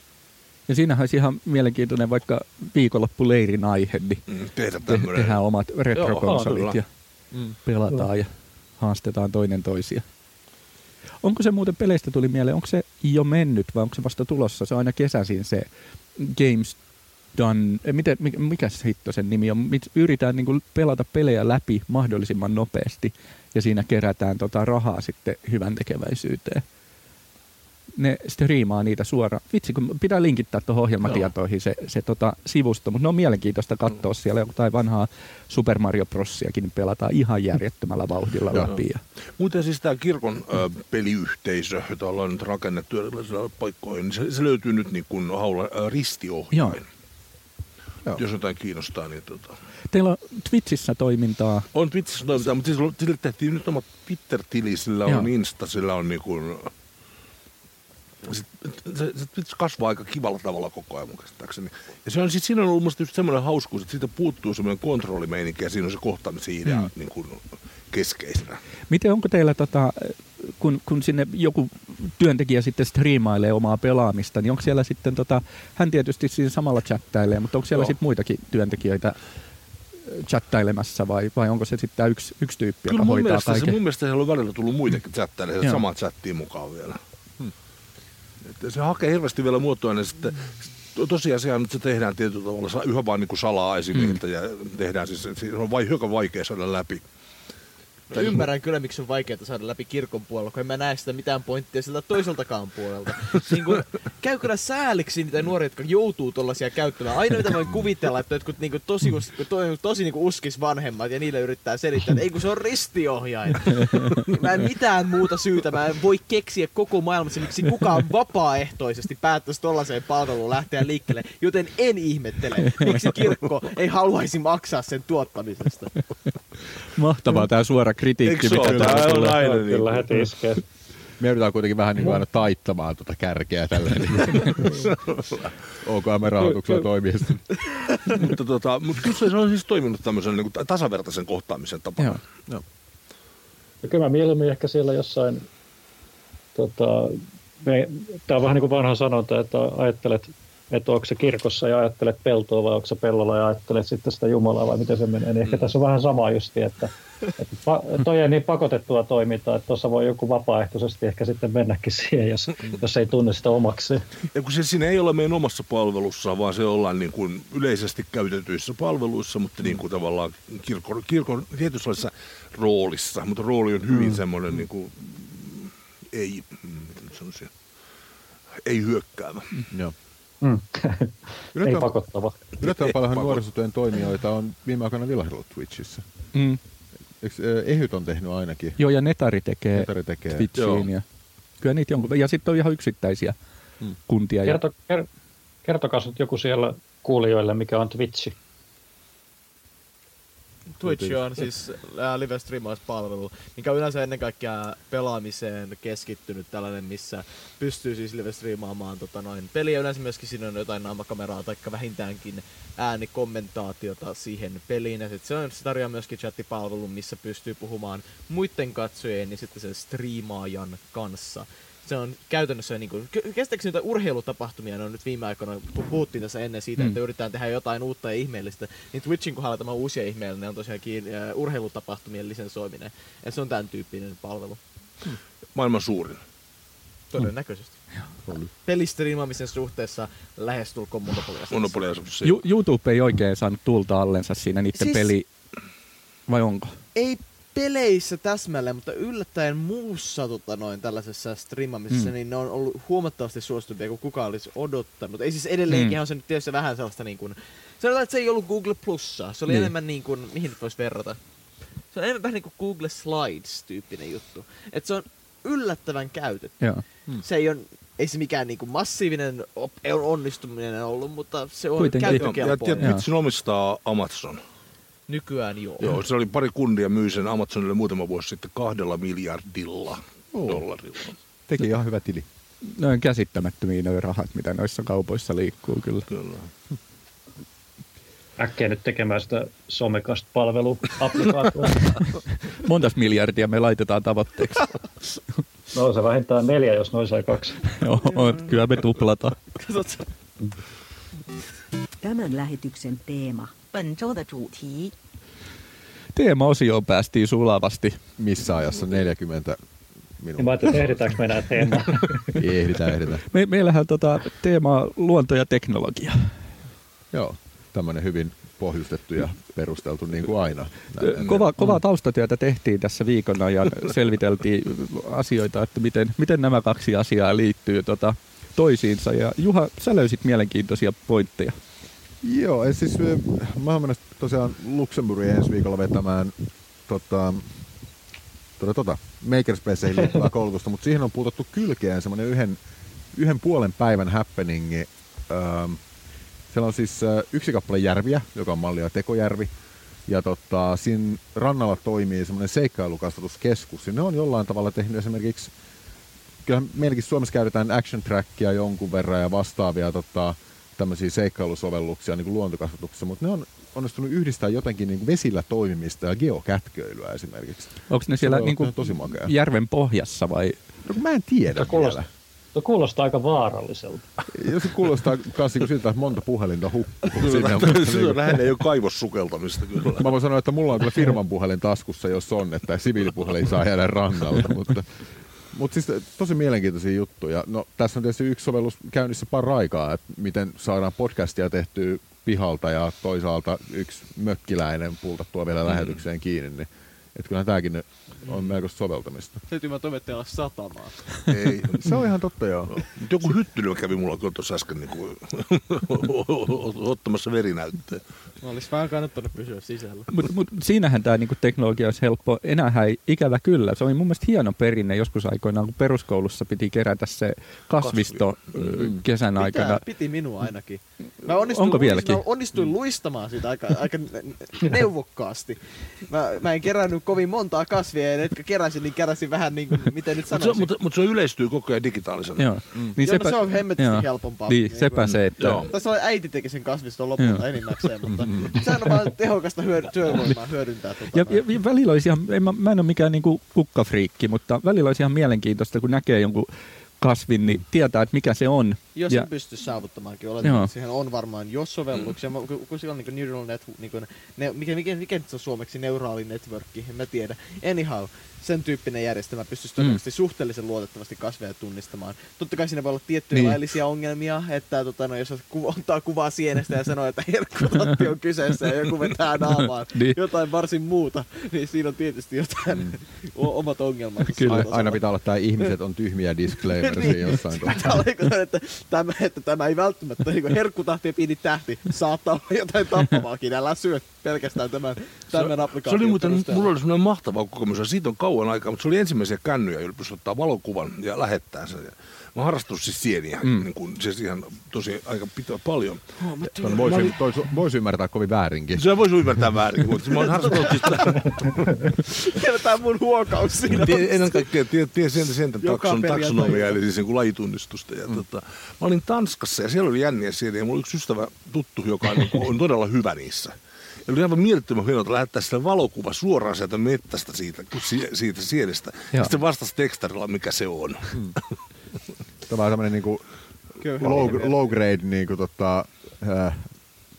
Ja siinähän olisi ihan mielenkiintoinen vaikka viikonloppuleirin aihe, niin mm, tehdä te- tehdään omat retrokonsolit Joo, ja mm. pelataan mm. ja haastetaan toinen toisia. Onko se muuten peleistä tuli mieleen, onko se jo mennyt vai onko se vasta tulossa? Se on aina kesäisin se Games Done, eh, miten, mikä se hitto sen nimi on? Yritetään niin pelata pelejä läpi mahdollisimman nopeasti ja siinä kerätään tota rahaa sitten hyvän tekeväisyyteen ne striimaa niitä suoraan. Vitsi, kun pitää linkittää tuohon ohjelmatietoihin se, se tota, sivusto, mutta ne on mielenkiintoista katsoa mm. siellä jotain vanhaa Super Mario Brosiakin pelataan ihan järjettömällä vauhdilla läpi. Ja. Muuten siis tämä kirkon ö, peliyhteisö, jota ollaan nyt rakennettu erilaisilla paikkoihin, niin se, se löytyy nyt niin kuin haula, ö, ristiohjain. Joo. Joo. Jos jotain kiinnostaa, niin tota... Teillä on Twitchissä toimintaa. On Twitchissä toimintaa, mutta siis sille tehtiin nyt oma Twitter-tili, sillä on Insta, sillä on niin kuin se, se, se kasvaa aika kivalla tavalla koko ajan mun käsittääkseni. Ja se on, sit, siinä on ollut musta just semmoinen hauskuus, että siitä puuttuu semmoinen kontrollimeininki ja siinä on se kohtaamisen idea mm. niin kuin keskeisenä. Miten onko teillä, tota, kun, kun sinne joku työntekijä sitten striimailee omaa pelaamista, niin onko siellä sitten, tota, hän tietysti siinä samalla chattailee, mutta onko siellä sitten muitakin työntekijöitä chattailemassa vai, vai onko se sitten yksi, yksi tyyppi, Kyllä joka hoitaa kaiken? Se, mun mielestä siellä on välillä tullut muitakin chattailemaan, samaa chattiin mukaan vielä se hakee hirveästi vielä muotoa, niin sitten tosiasia että se tehdään tietyllä tavalla yhä vaan niin kuin salaa esimiehiltä mm. ja tehdään siis, se on vai, hyvin vaikea saada läpi. Mä ymmärrän kyllä, miksi on vaikeaa saada läpi kirkon puolella, kun en mä näe sitä mitään pointtia siltä toiseltakaan puolelta. niin kun, käy kyllä sääliksi niitä nuoria, jotka joutuu tollasia käyttämään. Aina mitä voin kuvitella, että jotkut niinku tosi, us- to, tosi niinku uskis vanhemmat ja niille yrittää selittää, että ei kun se on ristiohjain. mä en mitään muuta syytä, mä en voi keksiä koko maailmassa, miksi kukaan vapaaehtoisesti päättäisi tollaiseen palveluun lähteä liikkeelle, joten en ihmettele, miksi kirkko ei haluaisi maksaa sen tuottamisesta. Mahtavaa tämä suora kritiikki, Eikö mitä Tää on aina niin. Kyllä heti iskee. Me yritetään kuitenkin vähän niin kuin aina taittamaan tuota kärkeä tällä OKM-rahoituksella toimiessa. mutta, tota, mutta kyllä se on siis toiminut tämmöisen niin kuin tasavertaisen kohtaamisen tapana. Joo. Ja kyllä mä mieluummin ehkä siellä jossain, tota, me, tämä on vähän niin kuin vanha sanonta, että ajattelet, että onko se kirkossa ja ajattelet peltoa vai onko se pellolla ja ajattelet sitten sitä Jumalaa vai miten se menee. Niin ehkä tässä on vähän sama justi, että, että pa- toi on niin pakotettua toimintaa, että tuossa voi joku vapaaehtoisesti ehkä sitten mennäkin siihen, jos, jos ei tunne sitä omaksi. Ja kun se siinä ei ole meidän omassa palvelussa, vaan se ollaan niin kuin yleisesti käytetyissä palveluissa, mutta niin kuin tavallaan kirkon, kirkon tietynlaisessa roolissa. Mutta rooli on hyvin mm. semmoinen niin kuin, ei, mm, miten nyt sanoisin, ei hyökkäävä. Joo. Mm. ei Yllättävän, pakottava. yllättävän Pakot- nuorisotyön toimijoita on viime aikoina vilahdellut Twitchissä. Mm. Eikö, Ehyt on tehnyt ainakin? Joo, ja Netari tekee Netari tekee. Twitchiin. Ja, kyllä niitä jonkun, ja sitten on ihan yksittäisiä Mm. kuntia. Ja, Kerto, ker, kertokaa nyt joku siellä kuulijoille, mikä on Twitchi. Twitch on siis äh, live palvelu, mikä on yleensä ennen kaikkea pelaamiseen keskittynyt tällainen, missä pystyy siis live streamaamaan tota noin peliä. Yleensä myöskin siinä on jotain naamakameraa tai vähintäänkin äänikommentaatiota siihen peliin. Ja sit se, on, se tarjoaa myöskin chattipalvelun, missä pystyy puhumaan muiden katsojien ja sitten sen striimaajan kanssa. Se on käytännössä niin kuin, kestääkö niitä urheilutapahtumia, ne on nyt viime aikoina, kun puhuttiin tässä ennen siitä, Mm. että yritetään tehdä jotain uutta ja ihmeellistä, niin Twitchin kohdalla tämä uusia ihmeellinen on tosiaankin uh, urheilutapahtumien lisensoiminen. Ja se on tämän tyyppinen palvelu. Maailman suurin. Todennäköisesti. Pelistriimaamisen suhteessa lähestulkoon monopolia. Monopolia Ju- YouTube ei oikein saanut tulta allensa siinä niiden Siis- peli... Vai onko? Ei peleissä täsmälleen, mutta yllättäen muussa tota noin, tällaisessa streamaamisessa, Mm. mm. niin ne on ollut huomattavasti suositumpia kuin kukaan olisi odottanut. Ei siis edelleenkin Mm. mm. on se nyt tietysti vähän sellaista niin kuin, sanotaan, että se ei ollut Google Plussa. Se oli Niin. niin. enemmän niin kuin, mihin nyt voisi verrata? Se on enemmän vähän niin kuin Google Slides-tyyppinen juttu. Että se on yllättävän käytetty. Joo. Se ei, on, ei se mikään niin kuin massiivinen onnistuminen ollut, mutta se on Kuitenkin. Joo, ja käyttökelpoinen. tiedät, Twitchin omistaa Amazon. Nykyään joo. Joo, se oli pari kundia myy sen Amazonille muutama vuosi sitten kahdella miljardilla Oo. dollarilla. Teki ihan hyvä tili. Ne on käsittämättömiä nuo rahat, mitä noissa kaupoissa liikkuu kyllä. Kyllä. Äkkiä nyt tekemään sitä Somecast-palveluapplikaatiota. Montas miljardia me laitetaan tavoitteeksi. No se vähintään neljä, jos noin sai kaksi. Joo, kyllä me tuplataan. Tämän lähetyksen teema. 本周的主题 Teema-osioon päästiin sulavasti. Missä ajassa? 40 Niin mä ajattelin, että ehditäänkö me enää teemaan. Ehditään, ehditään. Me, meillähän tota, teema on luonto ja teknologia. Joo, tämmöinen hyvin pohjustettu ja perusteltu niin kuin aina. Näin ennen. Kova, kovaa taustatyötä tehtiin tässä viikon ajan. Selviteltiin asioita, että miten, miten nämä kaksi asiaa liittyy tota, toisiinsa. Ja Juha, sä löysit mielenkiintoisia pointteja. Joo, siis ö, mä oon mennä tosiaan Luxemburgiin ensi viikolla vetämään tota, tota, tota, Makerspaceihin liittyvää koulutusta, mutta siihen on puutettu kylkeen semmoinen yhden, yhden puolen päivän happeningi. Ähm, siellä on siis äh, yksi kappale järviä, joka on mallia Tekojärvi, ja tota, siinä rannalla toimii semmoinen seikkailukasvatuskeskus, ja ne on jollain tavalla tehnyt esimerkiksi, kyllähän meilläkin Suomessa käytetään action trackia jonkun verran ja vastaavia tota, tämmöisiä seikkailusovelluksia niin kuin luontokasvatuksessa, mutta ne on onnistunut yhdistää jotenkin niin kuin vesillä toimimista ja geokätköilyä esimerkiksi. Onko ne siellä on niin kuin, tosi makea. järven pohjassa vai? No mä en tiedä Se kuulostaa, vielä. se kuulostaa aika vaaralliselta. Ja se kuulostaa myös niin siltä, että monta puhelinta hukkuu sinne. Niin on lähinnä jo kaivossukeltamista kyllä. Mä voin sanoa, että mulla on kyllä firman puhelin taskussa, jos on, että siviilipuhelin saa jäädä rannalta, mutta, mutta siis tosi mielenkiintoisia juttuja. No tässä on tietysti yksi sovellus käynnissä paraikaa, että miten saadaan podcastia tehtyä pihalta ja toisaalta yksi mökkiläinen pultattua vielä lähetykseen kiinni, niin Että kyllä tämäkin on melkoista soveltamista. Täytyy mä toimittajalla satamaan. Ei. Se on ihan totta, joo. Mut Joku hyttylö kävi mulla tuossa äsken niin kuin, ottamassa verinäyttöä. Mä olis vähän kannattanut pysyä sisällä. Mutta mut siinähän tämä niinku teknologia olisi helppo. Enää ei ikävä kyllä. Se oli mun mielestä hieno perinne joskus aikoinaan, kun peruskoulussa piti kerätä se kasvisto Kasvi. mm. kesän aikana. Pitää, piti minua ainakin. Mä onnistuin, Onko vieläkin? Mä onnistuin luistamaan sitä aika, aika neuvokkaasti. Mä, mä en kerännyt kovin montaa kasvia, ja ne, jotka keräsin, niin keräsin vähän niin kuin, miten nyt Mutta se, sanoisin. mutta, mutta se yleistyy koko ajan digitaalisena. Joo. Mm. Niin Joo, no se on hemmetisti joo. helpompaa. Niin, Niin sepä kuin- se, että... Joo. Tässä oli äiti teki sen kasviston lopulta Joo. enimmäkseen, mutta sehän on vaan tehokasta hyödy- työvoimaa hyödyntää. Tota, Ja, ja, ja välillä olisi ihan, en mä, mä en ole mikään niinku kukkafriikki, mutta välillä olisi ihan mielenkiintoista, kun näkee jonkun kasvin, niin tietää, että mikä se on. Jos ja, sen pystyisi saavuttamaankin, oletan, Joo. että siihen on varmaan jos sovelluksia, mm. kun, kun siellä on niin neural net, niin kuin, ne, mikä, mikä, mikä nyt se on suomeksi neuraali networkki, en mä tiedä. Anyhow, sen tyyppinen järjestelmä pystyisi todennäköisesti suhteellisen luotettavasti kasveja tunnistamaan. Totta kai siinä voi olla tiettyjä Niin. laillisia ongelmia, että tota, no, jos ottaa kuvaa sienestä ja sanoo, että herkkutatti on kyseessä ja joku vetää naamaan Niin. jotain varsin muuta, niin siinä on tietysti jotain mm. omat ongelmansa. Kyllä. Aina, aina pitää olla tämä ihmiset on tyhmiä disclaimer Niin. jossain kohtaa. Pitää että tämä, että tämä ei välttämättä niin herkkutahti ja pieni tähti saattaa olla jotain tappavaakin. Älä syö pelkästään tämän, tämän Se applikaation oli muuten, mulla oli semmoinen mahtava kokemus, ja siitä on kauan aikaa, mutta se oli ensimmäisiä kännyjä, joilla pystyi ottaa valokuvan ja lähettää sen. Ja Mä oon harrastunut siis sieniä, mm. niin kuin, siis ihan tosi aika pitää paljon. Ton voisi, toi, voisi ymmärtää kovin väärinkin. Se voisi ymmärtää väärin, mutta mä oon harrastanut siis tää mun huokaus siinä. tie, ennen kaikkea tie, tie sen, sen takson, taksonomia, eli siis niin lajitunnistusta. Ja, mm. tota, mä olin Tanskassa ja siellä oli jänniä sieniä, ja mulla oli yksi ystävä tuttu, joka on, niin kuin, on todella hyvä niissä. Ja oli aivan mielettömän hienoa lähettää sitä valokuva suoraan sieltä mettästä siitä, si- siitä sienestä. Ja Joo. sitten vastasi tekstarilla, mikä se on. Tämä on tämmöinen niinku Köyhä low, low grade niinku tota, äh,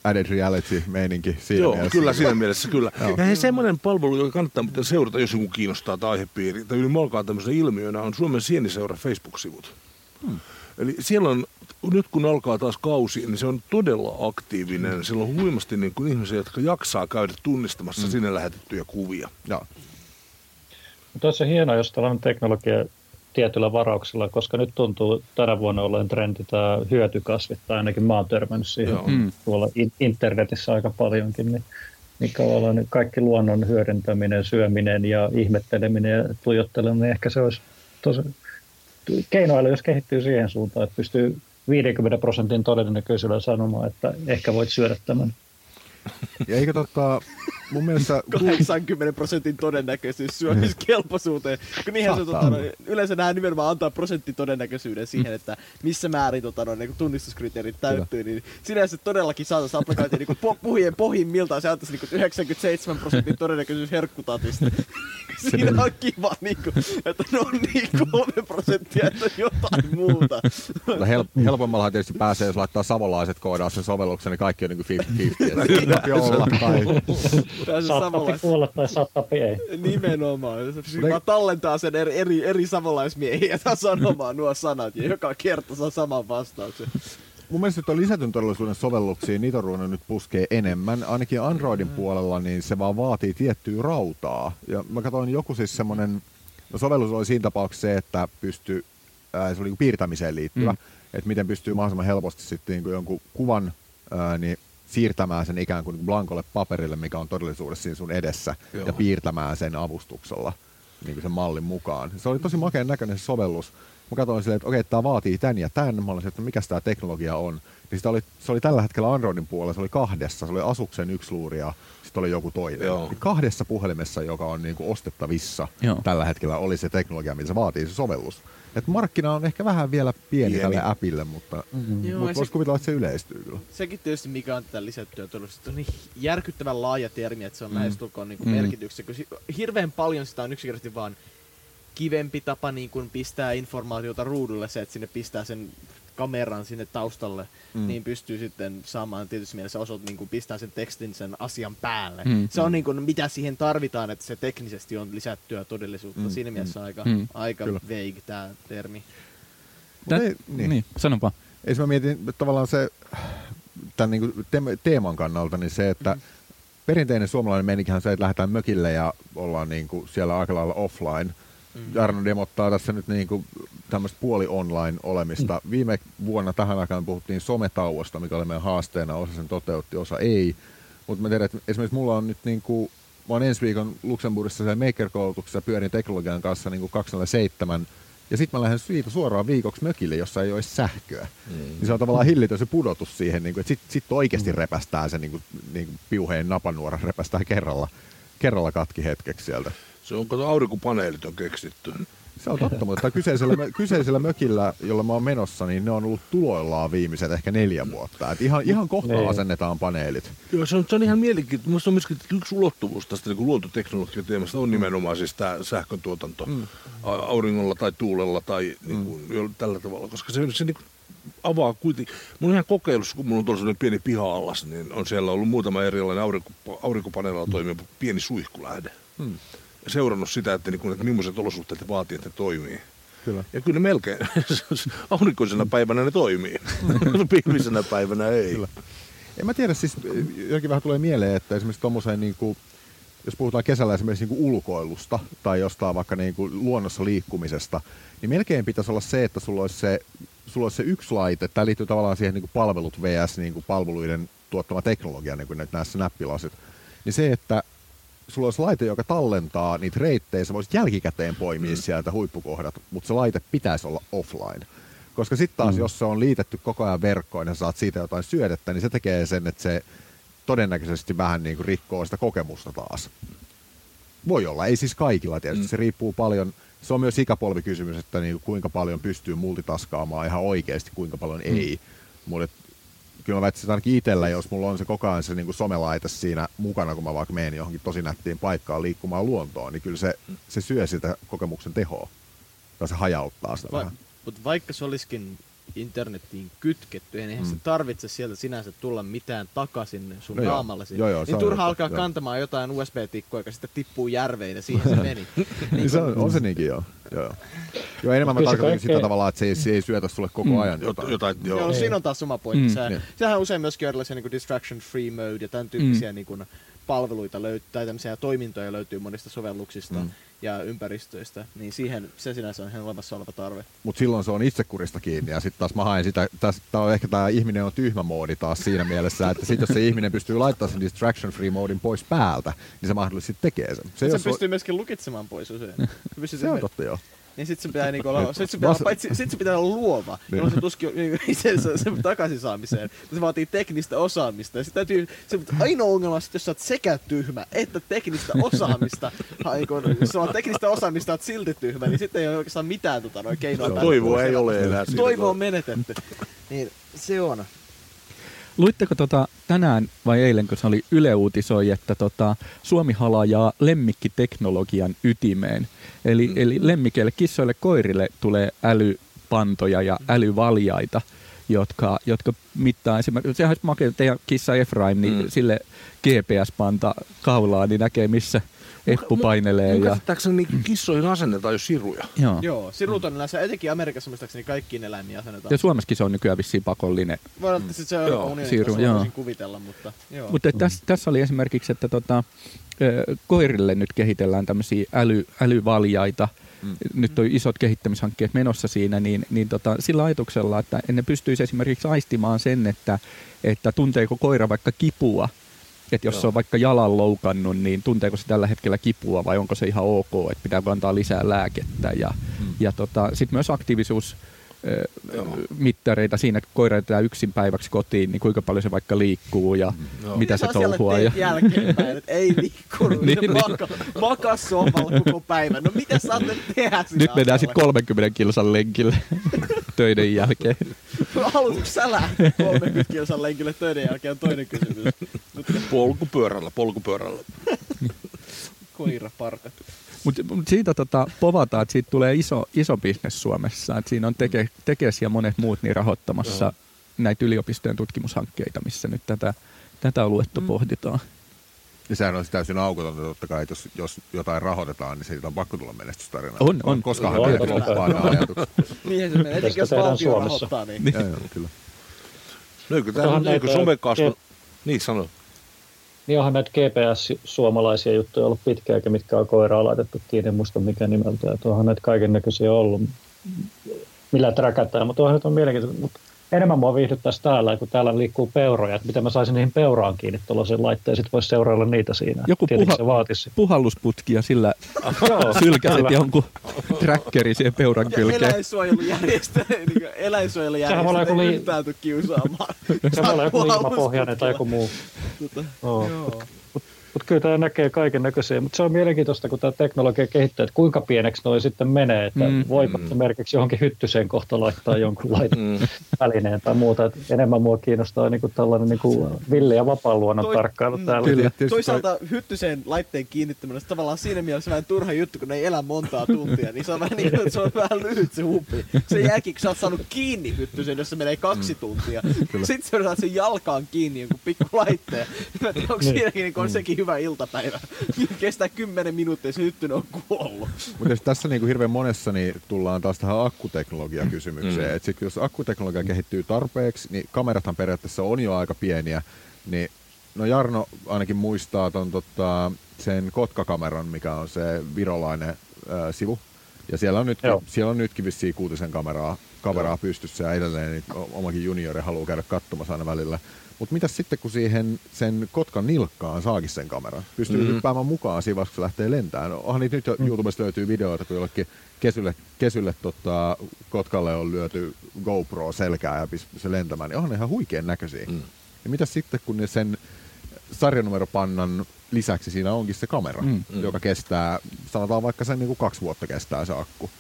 added reality meininki siinä Joo, mielessä. kyllä siinä mielessä, kyllä. ja hei, semmoinen palvelu, joka kannattaa muuten seurata, jos joku kiinnostaa tämä aihepiiri, tai ylimalkaan tämmöisenä ilmiönä, on Suomen Sieniseura Facebook-sivut. Hmm. Eli siellä on, nyt kun alkaa taas kausi, niin se on todella aktiivinen. Siellä on huimasti niin kuin ihmisiä, jotka jaksaa käydä tunnistamassa hmm. sinne lähetettyjä kuvia. Joo. Mutta se hienoa, jos tällainen teknologia tietyllä varauksella, koska nyt tuntuu tänä vuonna olleen trendi tämä hyötykasvit, tai ainakin mä oon törmännyt siihen Joo. Mm. tuolla in- internetissä aika paljonkin, niin, niin tavallaan kaikki luonnon hyödyntäminen, syöminen ja ihmetteleminen ja tuijotteleminen, niin ehkä se olisi tosi keinoilla, jos kehittyy siihen suuntaan, että pystyy 50 prosentin todennäköisyydellä sanomaan, että ehkä voit syödä tämän. Ja eikö tota, mun mielestä... 80 prosentin todennäköisyys syömiskelpoisuuteen. Kun niinhän se tota, no, yleensä nämä nimenomaan antaa prosenttitodennäköisyyden siihen, että missä määrin tota, no, niin tunnistuskriteerit täyttyy. Niin sinänsä todellakin saataisiin applikaatio niin po, puhujien pohjimmiltaan se antaisi niin 97 prosentin todennäköisyys herkkutatista. Siinä on kiva, niin kuin, että no niin, kolme prosenttia, että jotain muuta. Mutta hel, helpommallahan tietysti pääsee, jos laittaa savolaiset koodaa sen sovelluksen, niin kaikki on niin 50-50. olla tai... Pääsee Saattaa samanlaista. kuolla tai saattaa ei. Nimenomaan. Se vaan tallentaa sen eri, eri, eri savolaismiehiä sanomaan nuo sanat ja joka kerta saa saman vastauksen. Mun mielestä tuo lisätyn todellisuuden sovelluksiin, niitä on ruvennut nyt puskee enemmän. Ainakin Androidin puolella niin se vaan vaatii tiettyä rautaa. Ja mä katsoin joku siis semmonen, no sovellus oli siinä tapauksessa se, että pystyy, ää, se oli piirtämiseen liittyvä, mm. että miten pystyy mahdollisimman helposti sitten niinku jonkun kuvan ää, niin siirtämään sen ikään kuin blankolle paperille, mikä on todellisuudessa siinä sun edessä, Joo. ja piirtämään sen avustuksella niin kuin sen mallin mukaan. Se oli tosi makeen näköinen se sovellus. Mä katsoin silleen, että okei, tämä vaatii tän ja tän. Mä olisin, että mikä tämä teknologia on. Niin sitä oli, se oli tällä hetkellä Androidin puolella, se oli kahdessa. Se oli Asuksen yksi luuri ja sitten oli joku toinen. Joo. Niin kahdessa puhelimessa, joka on niinku ostettavissa Joo. tällä hetkellä, oli se teknologia, mitä se vaatii se sovellus. Et markkina on ehkä vähän vielä pieni, Pieni. tälle appille, mutta, mm-hmm. Joo, mutta voisi kuvitella, että se yleistyy kyllä. Sekin tietysti mikä on tätä lisättyä todellisuutta, on niin järkyttävän laaja termi, että se on mm. lähestulkoon niin Mm. merkityksessä. Kun hirveän paljon sitä on yksinkertaisesti vaan kivempi tapa niin kuin pistää informaatiota ruudulle, se, että sinne pistää sen kameran sinne taustalle, Mm. mm. niin pystyy sitten saamaan tietysti mielessä osoit, niin kuin pistää sen tekstin sen asian päälle. Mm. Mm. Se on niin kuin, mitä siihen tarvitaan, että se teknisesti on lisättyä todellisuutta. Mm. Mm. Siinä mielessä aika, Mm. mm. aika Kyllä. vague tämä termi. Tät, ei- niin. niin. sanonpa. Ei se mä mietin että tavallaan se tämän niin teeman kannalta, niin se, että perinteinen suomalainen meininkihän on se, että lähdetään mökille ja ollaan niin kuin siellä aika lailla offline. Mm. Jarno demottaa tässä nyt niin kuin tämmöistä puoli online olemista. Mm. Viime vuonna tähän aikaan puhuttiin sometauosta, mikä oli meidän haasteena. Osa sen toteutti, osa ei. Mutta mä tiedän, että esimerkiksi mulla on nyt niin kuin, mä oon ensi viikon Luxemburgissa siellä Maker-koulutuksessa pyörin teknologian kanssa niin kuin 207 ja sitten mä lähden siitä suoraan viikoksi mökille, jossa ei ole edes sähköä. Mm. Niin se on tavallaan hillitön se pudotus siihen, niin että sitten sit oikeasti mm. repästää se niin kuin, niin kuin piuheen napanuora repästää kerralla, kerralla katki hetkeksi sieltä. Se on, kato, aurinkopaneelit on keksitty. Se on totta, mutta kyseisellä, kyseisellä mökillä, jolla mä oon menossa, niin ne on ollut tuloillaan viimeiset ehkä neljä vuotta. Et ihan, ihan kohta Niin. asennetaan paneelit. Joo, se on, se on ihan mielenkiintoista. Minusta on myöskin yksi ulottuvuus tästä niin luontoteknologian teemasta on nimenomaan siis tämä sähköntuotanto mm. auringolla tai tuulella tai niin kuin, jo, tällä tavalla, koska se, se niin kuin avaa kuitenkin. Mulla on ihan kokeilussa, kun mulla on tuolla sellainen pieni piha-allas, niin on siellä ollut muutama erilainen aurinko, aurinkopaneelilla toimiva pieni suihkulähde. Mm. Seurannut sitä, että, niin kuin, että millaiset olosuhteet vaatii, että ne toimii. Kyllä. Ja kyllä ne melkein, aurinkoisena päivänä ne toimii, pilvisenä päivänä ei. Kyllä. En mä tiedä, siis jokin vähän tulee mieleen, että esimerkiksi tuommoiseen niin kuin, jos puhutaan kesällä esimerkiksi niin kuin ulkoilusta tai jostain vaikka niin kuin luonnossa liikkumisesta, niin melkein pitäisi olla se, että sulla olisi se, sulla olisi se yksi laite, tämä liittyy tavallaan siihen niin kuin palvelut vs. Niin kuin palveluiden tuottama teknologia, niin kuin näissä näppilasit, niin se, että sulla olisi laite, joka tallentaa niitä reittejä, sä voisit jälkikäteen poimia mm. sieltä huippukohdat, mutta se laite pitäisi olla offline. Koska sitten taas, mm. jos se on liitetty koko ajan verkkoon ja sä saat siitä jotain syödettä, niin se tekee sen, että se todennäköisesti vähän niin kuin rikkoo sitä kokemusta taas. Voi olla, ei siis kaikilla tietysti, mm. se riippuu paljon, se on myös ikäpolvikysymys, että niin kuin kuinka paljon pystyy multitaskaamaan ihan oikeasti, kuinka paljon mm. ei. Mutta kyllä mä väittäisin, että ainakin itsellä, jos mulla on se koko ajan se niin kuin somelaite siinä mukana, kun mä vaikka menen johonkin tosi nättiin paikkaan liikkumaan luontoon, niin kyllä se, se syö sitä kokemuksen tehoa. Tai se hajauttaa sitä Va- vähän. Mutta vaikka se olisikin internettiin kytketty, niin eihän mm. se tarvitse sieltä sinänsä tulla mitään takaisin sun No no naamallesi. Joo, joo, niin on turha alkaa joo. kantamaan jotain USB-tikkoa, joka sitten tippuu järveen ja siihen se meni. Niin se on, on se niinkin joo. joo. joo. Enemmän mä tarkoitan sitä tavallaan, että se ei, se ei syötä sulle koko Mm. ajan Jot, jotain. jotain, joo. Joo, siinä on taas sama pointti. Mm. Mm. Niin. Sehän usein myöskin erilaisia niin distraction free mode ja tämän tyyppisiä Mm. niin kuin, palveluita löytyy, tai tämmöisiä toimintoja löytyy monista sovelluksista Mm. Ja ympäristöistä, niin siihen se sinänsä on ihan olemassa oleva tarve. Mutta silloin se on itsekurista kiinni ja sitten taas mä haen sitä, tämä on ehkä tämä ihminen on tyhmä moodi taas siinä mielessä, että sit jos se ihminen pystyy laittamaan sen distraction free modin pois päältä, niin se mahdollisesti tekee sen. Se, Se, pystyy myöskin lukitsemaan pois usein. Se on totta joo. Niin sit se pitää niinku olla, sit se pitää, olla, paitsi, sit se pitää olla luova, Niin. niin. se tuskin niinku itsensä sen takaisin saamiseen. Se vaatii teknistä osaamista. Ja sit täytyy, se, ainoa ongelma on sit, jos sä oot sekä tyhmä, että teknistä osaamista. Aikon, jos sulla on teknistä osaamista, oot silti tyhmä, niin sitten ei ole oikeastaan mitään tota, noin keinoa. Toivoa ei ole enää siinä. Toivo on menetetty. Niin se on. Luitteko tota tänään vai eilen, kun se oli Yle uutisoi, että tota, Suomi halajaa lemmikkiteknologian ytimeen. Eli, mm. eli lemmikeille, kissoille, koirille tulee älypantoja ja älyvaljaita, jotka, jotka mittaa esimerkiksi, sehän olisi makea, teidän kissa Efraim, niin Mm. mm. sille GPS-panta kaulaa, niin näkee missä eppu painelee. Mun Ja, käsittääkseni niin kissoihin asennetaan jo siruja. joo. Joo, sirut on yleensä, etenkin Amerikassa muistaakseni kaikkiin eläimiin asennetaan. ja Suomessakin se on nykyään vissiin pakollinen. Voi olla, että sit se on Joo, siru, joo. voisin kuvitella, mutta joo. Mutta tässä, tässä oli esimerkiksi, että tota, koirille nyt kehitellään tämmöisiä äly, älyvaljaita. Mm. Nyt on isot kehittämishankkeet menossa siinä, niin, niin tota, sillä ajatuksella, että ne pystyisi esimerkiksi aistimaan sen, että, että tunteeko koira vaikka kipua. Että jos Joo. se on vaikka jalan loukannut, niin tunteeko se tällä hetkellä kipua vai onko se ihan ok, että pitääkö antaa lisää lääkettä. Ja, mm. ja tota, sitten myös aktiivisuus Joo. mittareita siinä, että koira jätetään yksin päiväksi kotiin, niin kuinka paljon se vaikka liikkuu ja Joo. mitä se touhuaa. teet Ja, jälkeenpäin, että ei liikkunut, Niin, niin, niin. maka, sohvalla koko päivän. No mitä sä ajattelet tehdä sinä nyt mennään sitten asialle? 30 kilsan lenkille töiden jälkeen. Haluatko sä lähteä 30 kilsan lenkille töiden jälkeen on toinen kysymys. Polkupyörällä, polkupyörällä. koira parkat. Mutta mut siitä tota, povataan, että siitä tulee iso, iso bisnes Suomessa. Et siinä on teke, Tekes ja monet muut niin rahoittamassa Joo. näitä yliopistojen tutkimushankkeita, missä nyt tätä, tätä aluetta mm. pohditaan. Ja sehän on siis täysin aukotonta totta kai, että jos, jos jotain rahoitetaan, niin siitä on pakko tulla menestystarina. On, on. Koskahan On, kai. loppaa nämä ajatukset. Niinhän se menee, etenkin jos valtio Suomessa. rahoittaa, niin. Joo, joo, kyllä. No eikö, Tuohon tämä, eikö näitä- some kasva? ke- Niin sano. Niin onhan näitä GPS-suomalaisia juttuja ollut pitkään, eikä mitkä on koiraa laitettu kiinni, muista mikä nimeltä. Että onhan näitä kaiken näköisiä ollut, millä träkätään, mutta onhan nyt on mielenkiintoista. Mutta enemmän mua viihdyttäisi täällä, kun täällä liikkuu peuroja, että miten mä saisin niihin peuraan kiinni tuollaisen laitteen, sitten voisi seurailla niitä siinä. Joku puha- se vaatisi. Puhallusputki ja sillä kyllä. jonkun trackeri siihen peuran kylkeen. Eläinsuojelujärjestö, niin Sehän eläinsuojelujärjestö joku ei li- yltäyty kiusaamaan. Se voi olla joku liimapohjainen tai joku muu. Tota, Joo. Joo. Mutta kyllä tämä näkee kaiken näköisiä, mutta se on mielenkiintoista, kun tämä teknologia kehittyy, että kuinka pieneksi noi sitten menee, että Mm. mm. voiko esimerkiksi johonkin hyttyseen kohta laittaa jonkun laitteen Mm. välineen tai muuta. Et enemmän mua kiinnostaa niinku tällainen niinku villi ja vapaan luonnon Toi- tarkkailu mm, täällä. Kyllä. Toisaalta hyttyseen laitteen kiinnittäminen on tavallaan siinä mielessä vähän turha juttu, kun ne ei elä montaa tuntia, niin se on vähän niin kuin, se on vähän lyhyt se hupi. Se jälkeen, kun sä oot saanut kiinni hyttyseen, jossa menee kaksi tuntia, sitten sä saat sen jalkaan kiinni jonkun pikku laitteen. Onko Niin. siinäkin, niin on sekin hyvä iltapäivä. Kestää kymmenen minuuttia, se hyttynen on kuollut. Mutta jos tässä niinku hirveän monessa niin tullaan taas tähän akkuteknologiakysymykseen. Mm. Et sit, jos akkuteknologia kehittyy tarpeeksi, niin kamerathan periaatteessa on jo aika pieniä. Niin, no Jarno ainakin muistaa ton, tota, sen Kotka-kameran, mikä on se virolainen ää, sivu. Ja siellä on, nytkin, Joo. siellä on nytkin vissiin kuutisen kameraa, kameraa pystyssä ja edelleen niin omakin juniori haluaa käydä katsomassa aina välillä. Mutta mitä sitten, kun siihen sen Kotkan nilkkaan saakin sen kameran? Pystyy Mhm. mm-hmm. hyppäämään mukaan siinä vaiheessa, kun se lähtee lentämään. Onhan niitä nyt jo YouTubesta löytyy videoita, kun jollekin kesylle, kesylle tota, Kotkalle on lyöty GoPro selkää ja se lentämään. Niin onhan ne ihan huikean näköisiä. Mm. Ja mitä sitten, kun ne sen sarjanumeropannan lisäksi siinä onkin se kamera, Mm. mm. joka kestää, sanotaan vaikka sen niin kuin kaksi vuotta kestää se akku.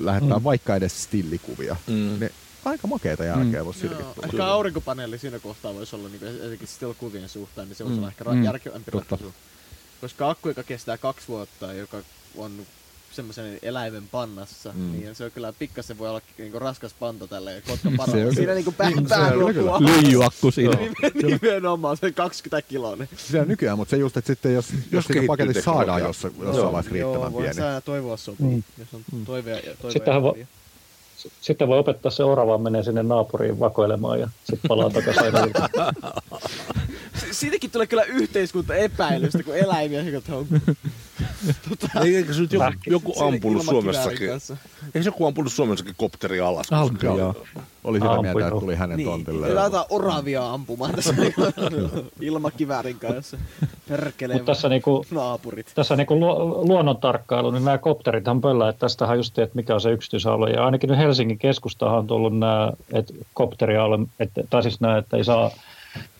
Lähettää mm. vaikka edes stillikuvia. Mm. Ne aika makeita jälkeä mm. voisi Joo, silläkin tulla. ehkä aurinkopaneeli siinä kohtaa voisi olla niin esimerkiksi still kuvien suhteen, niin se voisi Mm. olla ehkä Mm. järkevämpi ratkaisu. Koska akku, joka kestää kaksi vuotta, joka on semmoisen eläimen pannassa, Mm. mm. niin se on kyllä pikkasen voi olla niinku raskas panta tälle kotkan Se paralla. on Siinä niinku pää, Se on pää kyllä, kyllä. loppuu Lyijyakku siinä. Nimenomaan se 20 kiloa. Niin. Se on nykyään, mutta se just, että sitten jos, jos, Jos siitä paketista saadaan teknologia. jossa, jossain vaiheessa riittävän voi pieni. se aina toivoa sopii, Mm. mm. jos on toiveja ja toiveja. Sittenhän vo- Sitten voi opettaa se orava menee sinne naapuriin vakoilemaan ja sitten palaa takaisin. Si- Siitäkin tulee kyllä yhteiskunta epäilystä, kun eläimiä on tota, Ei, eikö se nyt joku, joku ampunut Suomessakin? kanssa. Ei se joku ampunut Suomessakin kopteri alas? Ampui, joo. Oli sitä Ampui, mieltä, että tuli hänen Niin, tontille. laitetaan oravia ampumaan tässä ilmakiväärin kanssa. Perkelee Mutta tässä niinku, naapurit. tässä niinku lu- luonnon tarkkailu, niin nämä kopterithan pöllää, että tästähän just, että mikä on se yksityisalue. Ja ainakin nyt Helsingin keskustahan on tullut nämä, että kopterialue, että, tai siis nämä, että ei saa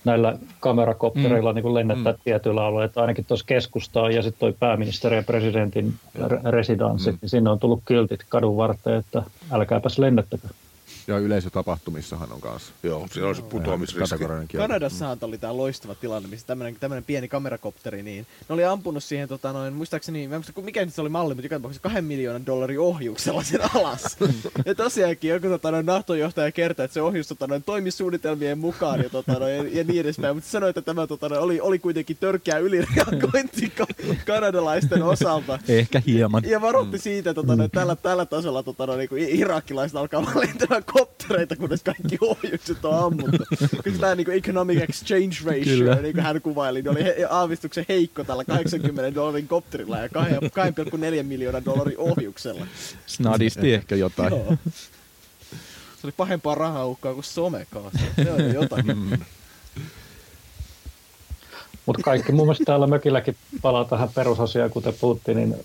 näillä kamerakoptereilla mm. niin lennättää mm. tietyillä alueilla. Että ainakin tuossa keskustaa ja sitten toi pääministeri ja presidentin re- residanssit, mm. niin sinne on tullut kyltit kadun varteen, että älkääpäs lennättäkö. Ja yleisötapahtumissahan on kanssa. Joo, siellä on se putoamisriski. Kanadassahan oli tämä loistava tilanne, missä tämmöinen, pieni kamerakopteri, niin ne oli ampunut siihen, tota, noin, muistaakseni, mä en muista, ku- mikä nyt se oli malli, mutta joka tapauksessa kahden miljoonan dollarin ohjuksella sen alas. ja tosiaankin joku tota, noin, nahtojohtaja kertoi, että se ohjus tota, noin, toimi suunnitelmien mukaan ja, tota, noin, ja, ja niin edespäin, mutta sanoi, että tämä tota, noin, oli, oli kuitenkin törkeä ylireagointi ka- kanadalaisten osalta. Ehkä hieman. Ja varoitti siitä, että tota, että tällä, tällä tasolla tota, no, niin irakilaiset alkaa lentämään koptereita, kunnes kaikki ohjukset on ammuttu. Koska tämä niin economic exchange ratio, Kyllä. niin kuin hän kuvaili, niin oli he, aavistuksen heikko tällä 80 dollarin kopterilla ja 2,4 miljoonan dollarin ohjuksella. Snadisti ehkä jotain. Joo. Se oli pahempaa rahahukkaa kuin somekaassa. Se oli jotakin. Mutta kaikki mun mielestä täällä mökilläkin palaa tähän perusasiaan, kuten puhuttiin, niin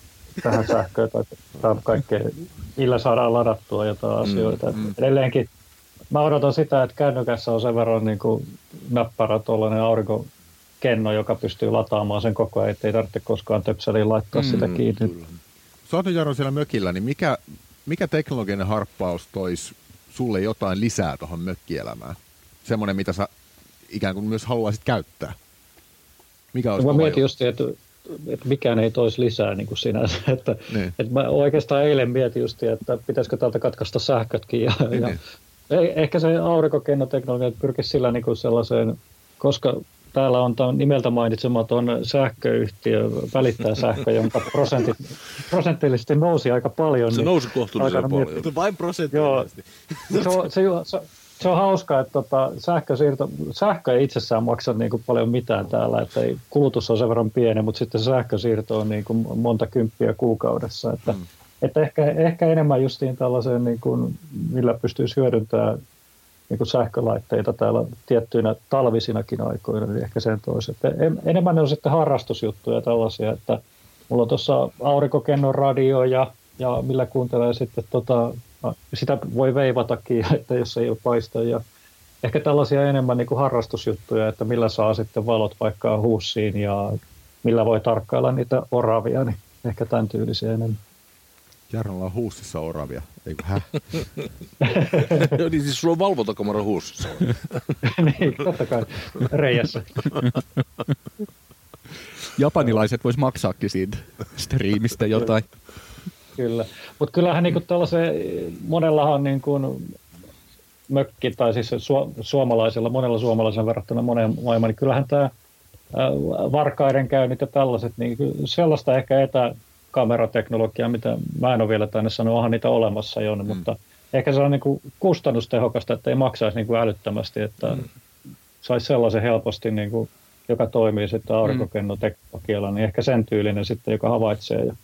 tähän sähköön tai, tai kaikkea, millä saadaan ladattua jotain asioita. Mm, Edelleenkin mä odotan sitä, että kännykässä on sen verran niin kuin näppärä tuollainen aurinkokenno, joka pystyy lataamaan sen koko ajan, ettei tarvitse koskaan töpseliin laittaa mm, sitä kiinni. Sä oot nyt Jaro siellä mökillä, niin mikä, mikä teknologinen harppaus toisi sulle jotain lisää tuohon mökkielämään? Semmoinen, mitä sä ikään kuin myös haluaisit käyttää. Mikä olisi Mä kova mietin just, että, että mikään ei toisi lisää niin kuin sinänsä. Että, Niin. että mä oikeastaan eilen mietin just, että pitäisikö täältä katkaista sähkötkin. Ja, ja Niin. eh- ehkä se aurinkokennoteknologia pyrkisi sillä niin kuin sellaiseen, koska täällä on tämä nimeltä mainitsematon sähköyhtiö, välittää sähkö, jonka prosentit, prosenttillisesti nousi aika paljon. Se niin nousi kohtuullisen paljon. Mutta vain prosenttisesti. se, on- se, ju- se, se on hauskaa, että tota, sähkösiirto, sähkö ei itsessään maksa niin kuin paljon mitään täällä, että ei, kulutus on sen verran pieni, mutta sitten sähkösiirto on niin kuin monta kymppiä kuukaudessa, että, mm. että ehkä, ehkä enemmän justiin tällaiseen, niin kuin, millä pystyisi hyödyntämään niin kuin sähkölaitteita täällä tiettyinä talvisinakin aikoina, niin ehkä sen toisi. Että enemmän ne on sitten harrastusjuttuja tällaisia, että mulla on tuossa aurinkokennon radio ja, ja millä kuuntelee sitten tota, sitä voi veivatakin, että jos ei ole paista ja ehkä tällaisia enemmän niin kuin harrastusjuttuja, että millä saa sitten valot vaikka huussiin ja millä voi tarkkailla niitä oravia, niin ehkä tämän tyylisiä enemmän. Jarnolla on huussissa oravia, eikö hä? Joo, niin siis sulla on valvontakamera huussissa. niin, totta kai, reijässä. Japanilaiset vois maksaakin siitä striimistä jotain. Kyllä, mutta kyllähän niin tällaisen, monellahan niin kuin mökki, tai siis su, suomalaisilla, monella suomalaisella verrattuna moneen maailmaan, niin kyllähän tämä varkaiden käynnit ja tällaiset, niin sellaista ehkä etäkamerateknologiaa, mitä mä en ole vielä tänne sanoa, onhan niitä olemassa jo, mm. mutta ehkä se on niin kuin kustannustehokasta, että ei maksaisi niin kuin älyttömästi, että mm. saisi sellaisen helposti, niin kuin, joka toimii sitten aurinkokennoteknologialla, niin ehkä sen tyylinen sitten, joka havaitsee ja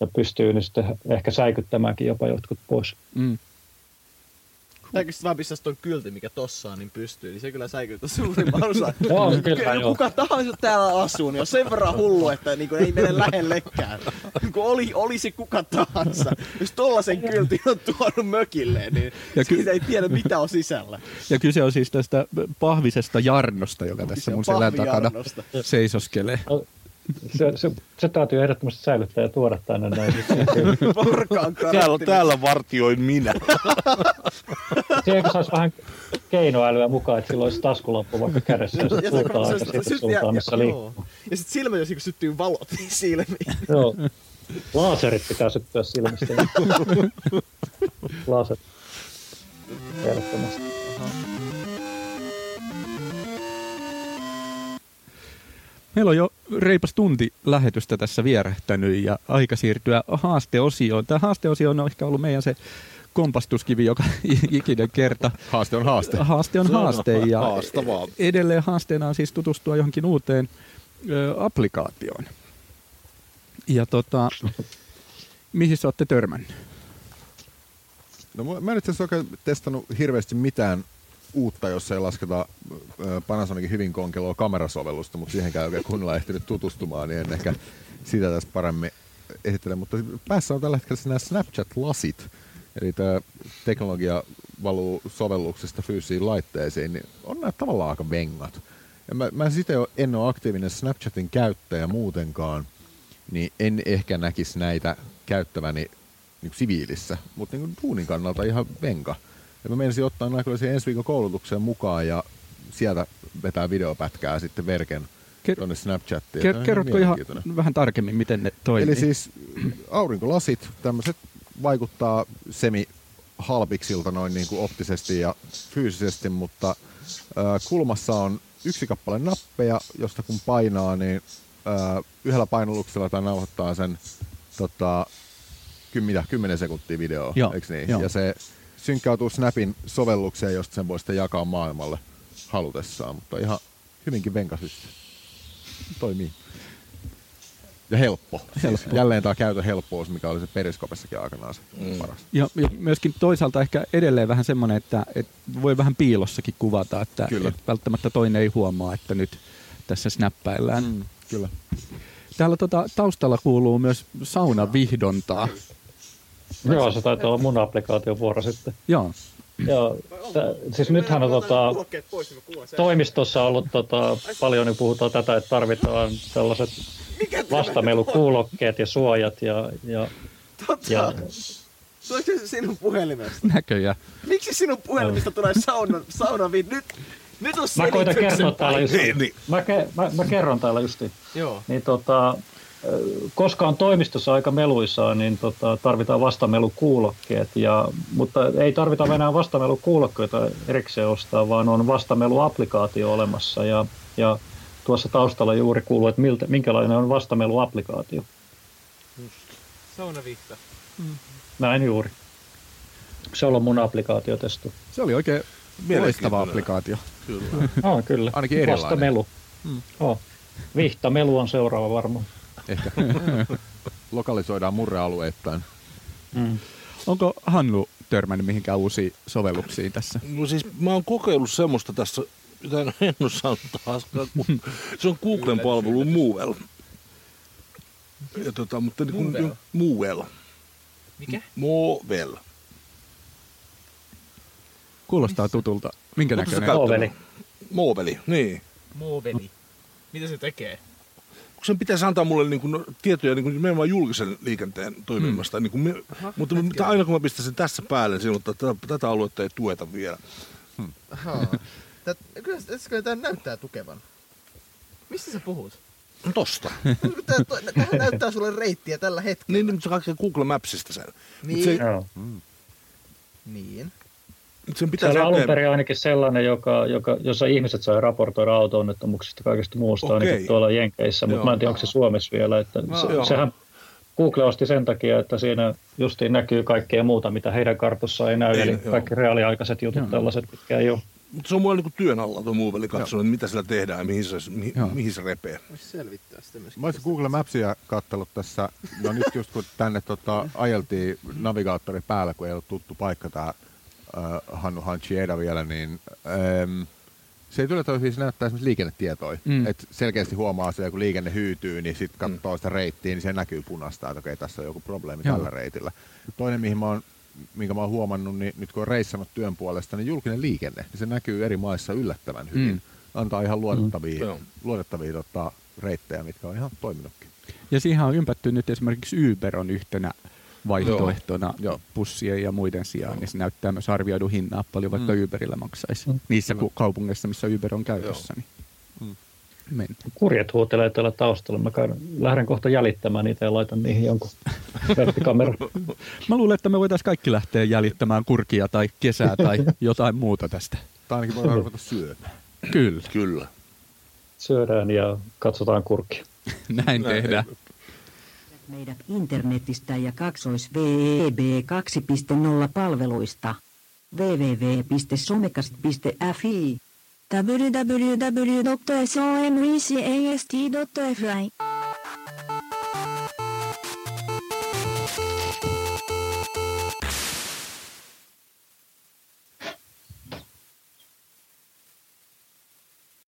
ja pystyy niin sitten ehkä säikyttämäänkin jopa jotkut pois. Mm. Eikö sitten vaan pistäisi tuon kylti, mikä tossa on, niin pystyy, niin se kyllä säikyttää suurimman osa. joo, kyllä, kyllä kuka tahansa täällä asuu, niin on sen verran hullu, että niin ei mene lähellekään. kun oli, olisi kuka tahansa. Jos tollasen kyltin on tuonut mökilleen, niin ja ky- siitä ei tiedä mitä on sisällä. Ja kyse on siis tästä pahvisesta Jarnosta, joka tässä mun selän takana seisoskelee. No, se, se, se täytyy ehdottomasti säilyttää ja tuoda tänne näin. täällä, täällä vartioin minä. Siihen saisi vähän keinoälyä mukaan, että sillä olisi taskulampu vaikka kädessä ja sitten suuntaan aika siitä suuntaan, missä liikkuu. Ja sitten silmä, jos syttyy valot silmiin. Joo. Laaserit pitää syttyä silmistä. Laaserit. Ehdottomasti. Meillä on jo reipas tunti lähetystä tässä vierähtänyt ja aika siirtyä haasteosioon. Tämä haasteosio on ehkä ollut meidän se kompastuskivi joka ikinen kerta. Haaste on haaste. Haaste on haaste ja haastavaa. edelleen haasteena on siis tutustua johonkin uuteen ö, applikaatioon. Ja tota, mihin sä olette törmännyt? No mä en itse asiassa oikein testannut hirveästi mitään uutta, jos ei lasketa Panasonicin hyvin konkeloa kamerasovellusta, mutta siihen käy oikein kunnolla ehtinyt tutustumaan, niin en ehkä sitä tästä paremmin esittele. Mutta päässä on tällä hetkellä nämä Snapchat-lasit, eli tämä teknologia valuu sovelluksesta fyysisiin laitteisiin, niin on nämä tavallaan aika vengat. Ja mä, mä sitten en ole aktiivinen Snapchatin käyttäjä muutenkaan, niin en ehkä näkisi näitä käyttäväni niin siviilissä, mutta niin duunin kannalta ihan venka. Ja mä menisin ottaa kyllä ensi viikon koulutukseen mukaan ja sieltä vetää videopätkää sitten verken Ker- tuonne Snapchattiin. Ker- kerrotko ihan vähän tarkemmin, miten ne toimii? Eli siis aurinkolasit, tämmöiset vaikuttaa semi halpiksilta noin niin kuin optisesti ja fyysisesti, mutta äh, kulmassa on yksi kappale nappeja, josta kun painaa, niin äh, yhdellä painolluksella tai nauhoittaa sen tota, 10, 10 sekuntia video, eikö niin? Ja se synkkautuu Snapin sovellukseen, josta sen voi sitten jakaa maailmalle halutessaan, mutta ihan hyvinkin venkasystä. Toimii. Ja helppo. Helppo. Siis jälleen tämä käytön helppous, mikä oli se periskopessakin aikanaan se mm. paras. Ja, ja, myöskin toisaalta ehkä edelleen vähän semmoinen, että, että voi vähän piilossakin kuvata, että, että välttämättä toinen ei huomaa, että nyt tässä snappäillään. Mm, kyllä. Täällä tota, taustalla kuuluu myös saunavihdontaa. Joo, se taitaa olla mun applikaation vuoro sitten. Joo. Joo, t- siis nythän on tota, toimistossa ollut tota, paljon, niin puhutaan tätä, että tarvitaan tällaiset vastamelukuulokkeet ja suojat ja, ja, Totta. ja Tuleeko se sinun puhelimesta? Näköjään. Miksi sinun puhelimesta tulee sauna, sauna nyt, nyt on Mä koitan kertoa täällä just, niin, niin. Mä, ke, mä, mä, kerron täällä justiin. Joo. Niin tota, koska on toimistossa aika meluisaa, niin tota, tarvitaan vastamelukuulokkeet, ja, mutta ei tarvita enää vastamelukuulokkeita erikseen ostaa, vaan on vastameluapplikaatio olemassa, ja, ja tuossa taustalla juuri kuuluu, että miltä, minkälainen on vastameluapplikaatio. Just. Mm. Näin juuri. Se on mun applikaatiotestu. Se oli oikein Loistava applikaatio. Kyllä. Oh, kyllä. Ainakin erilainen. Vastamelu. Mm. Oh. Vihtamelu on seuraava varmaan. Ehkä lokalisoidaan murrealueittain. Mm. Onko Hannu törmännyt mihinkään uusiin sovelluksiin tässä? No siis mä oon kokeillut semmoista tässä, mitä en en ole saanut taaskaan, kun se on Googlen palvelu. Ja tota, mutta niin kuin, Movell? Movell. Mikä? Movell. Kuulostaa tutulta. Minkä näköinen? Moveli. Moveli, niin. Moveli. Mitä se tekee? Kun sen pitäisi antaa mulle niin kuin, tietoja niin kuin nimenomaan julkisen liikenteen toiminnasta. Mm. Niin kuin, me, mutta mitä, aina kun mä pistän sen tässä päälle, niin silloin, että tätä, tätä aluetta ei tueta vielä. Tät, kyllä, kyllä tämä näyttää tukevan. Mistä sä puhut? No tosta. Tämähän näyttää sulle reittiä tällä hetkellä. niin, mutta se kaikkea Google Mapsista sen. Niin. Mut se, Joo. Niin. Sen Se pitäisi oli alun perin ainakin sellainen, joka, joka, jossa ihmiset sai raportoida auto-onnettomuuksista kaikesta muusta, Okei. ainakin tuolla Jenkeissä, mutta Joo. mä en tiedä, onko se Suomessa vielä. Että No, se, joo. sehän Google osti sen takia, että siinä justiin näkyy kaikkea muuta, mitä heidän kartossa ei näy, Ei, eli joo. kaikki reaaliaikaiset jutut, tällaiset, mitkä ei ole. Mutta se on mulla niin työn alla tuo katsoa, että mitä sillä tehdään ja mihin se, mihin, Joo. mihin se repee. Voisi selvittää sitä myöskin. Mä olisin Google Mapsia kattellut tässä, no nyt just kun tänne tota, ajeltiin navigaattori päällä, kun ei ollut tuttu paikka tää äh, Hannu Hanchieda vielä, niin ähm, se ei tule tosi, se näyttää esimerkiksi liikennetietoja. Mm. Mm. Et selkeästi huomaa se, kun liikenne hyytyy, niin sitten katsoo sitä reittiä, niin se näkyy punasta, että okei, tässä on joku probleemi Joo. tällä reitillä. Toinen, mihin mä oon, minkä mä oon huomannut, niin nyt kun on reissannut työn puolesta, niin julkinen liikenne, niin se näkyy eri maissa yllättävän hyvin. Mm. Antaa ihan luotettavia, Joo. luotettavia tota, reittejä, mitkä on ihan toiminutkin. Ja siihen on ympätty nyt esimerkiksi Uber on yhtenä vaihtoehtona Joo. bussien ja muiden sijaan, niin se näyttää myös arvioidu hinnaa paljon vaikka Mm. Uberillä maksaisi. Niissä ku- kaupungeissa, missä Uber on käytössä. Niin. Mm. Men. Kurjet huutelee täällä taustalla. Mä käyn, lähden kohta jäljittämään niitä ja laitan niihin jonkun verttikameran. Mä luulen, että me voitaisiin kaikki lähteä jäljittämään kurkia tai kesää tai jotain muuta tästä. Tai ainakin voidaan ruveta syömään. Kyllä, Kyllä. Syödään ja katsotaan kurkkia. näin Näin tehdään. Meidät internetistä ja kaksois VEB 2.0 palveluista. www.somekast.fi www.somvcast.fi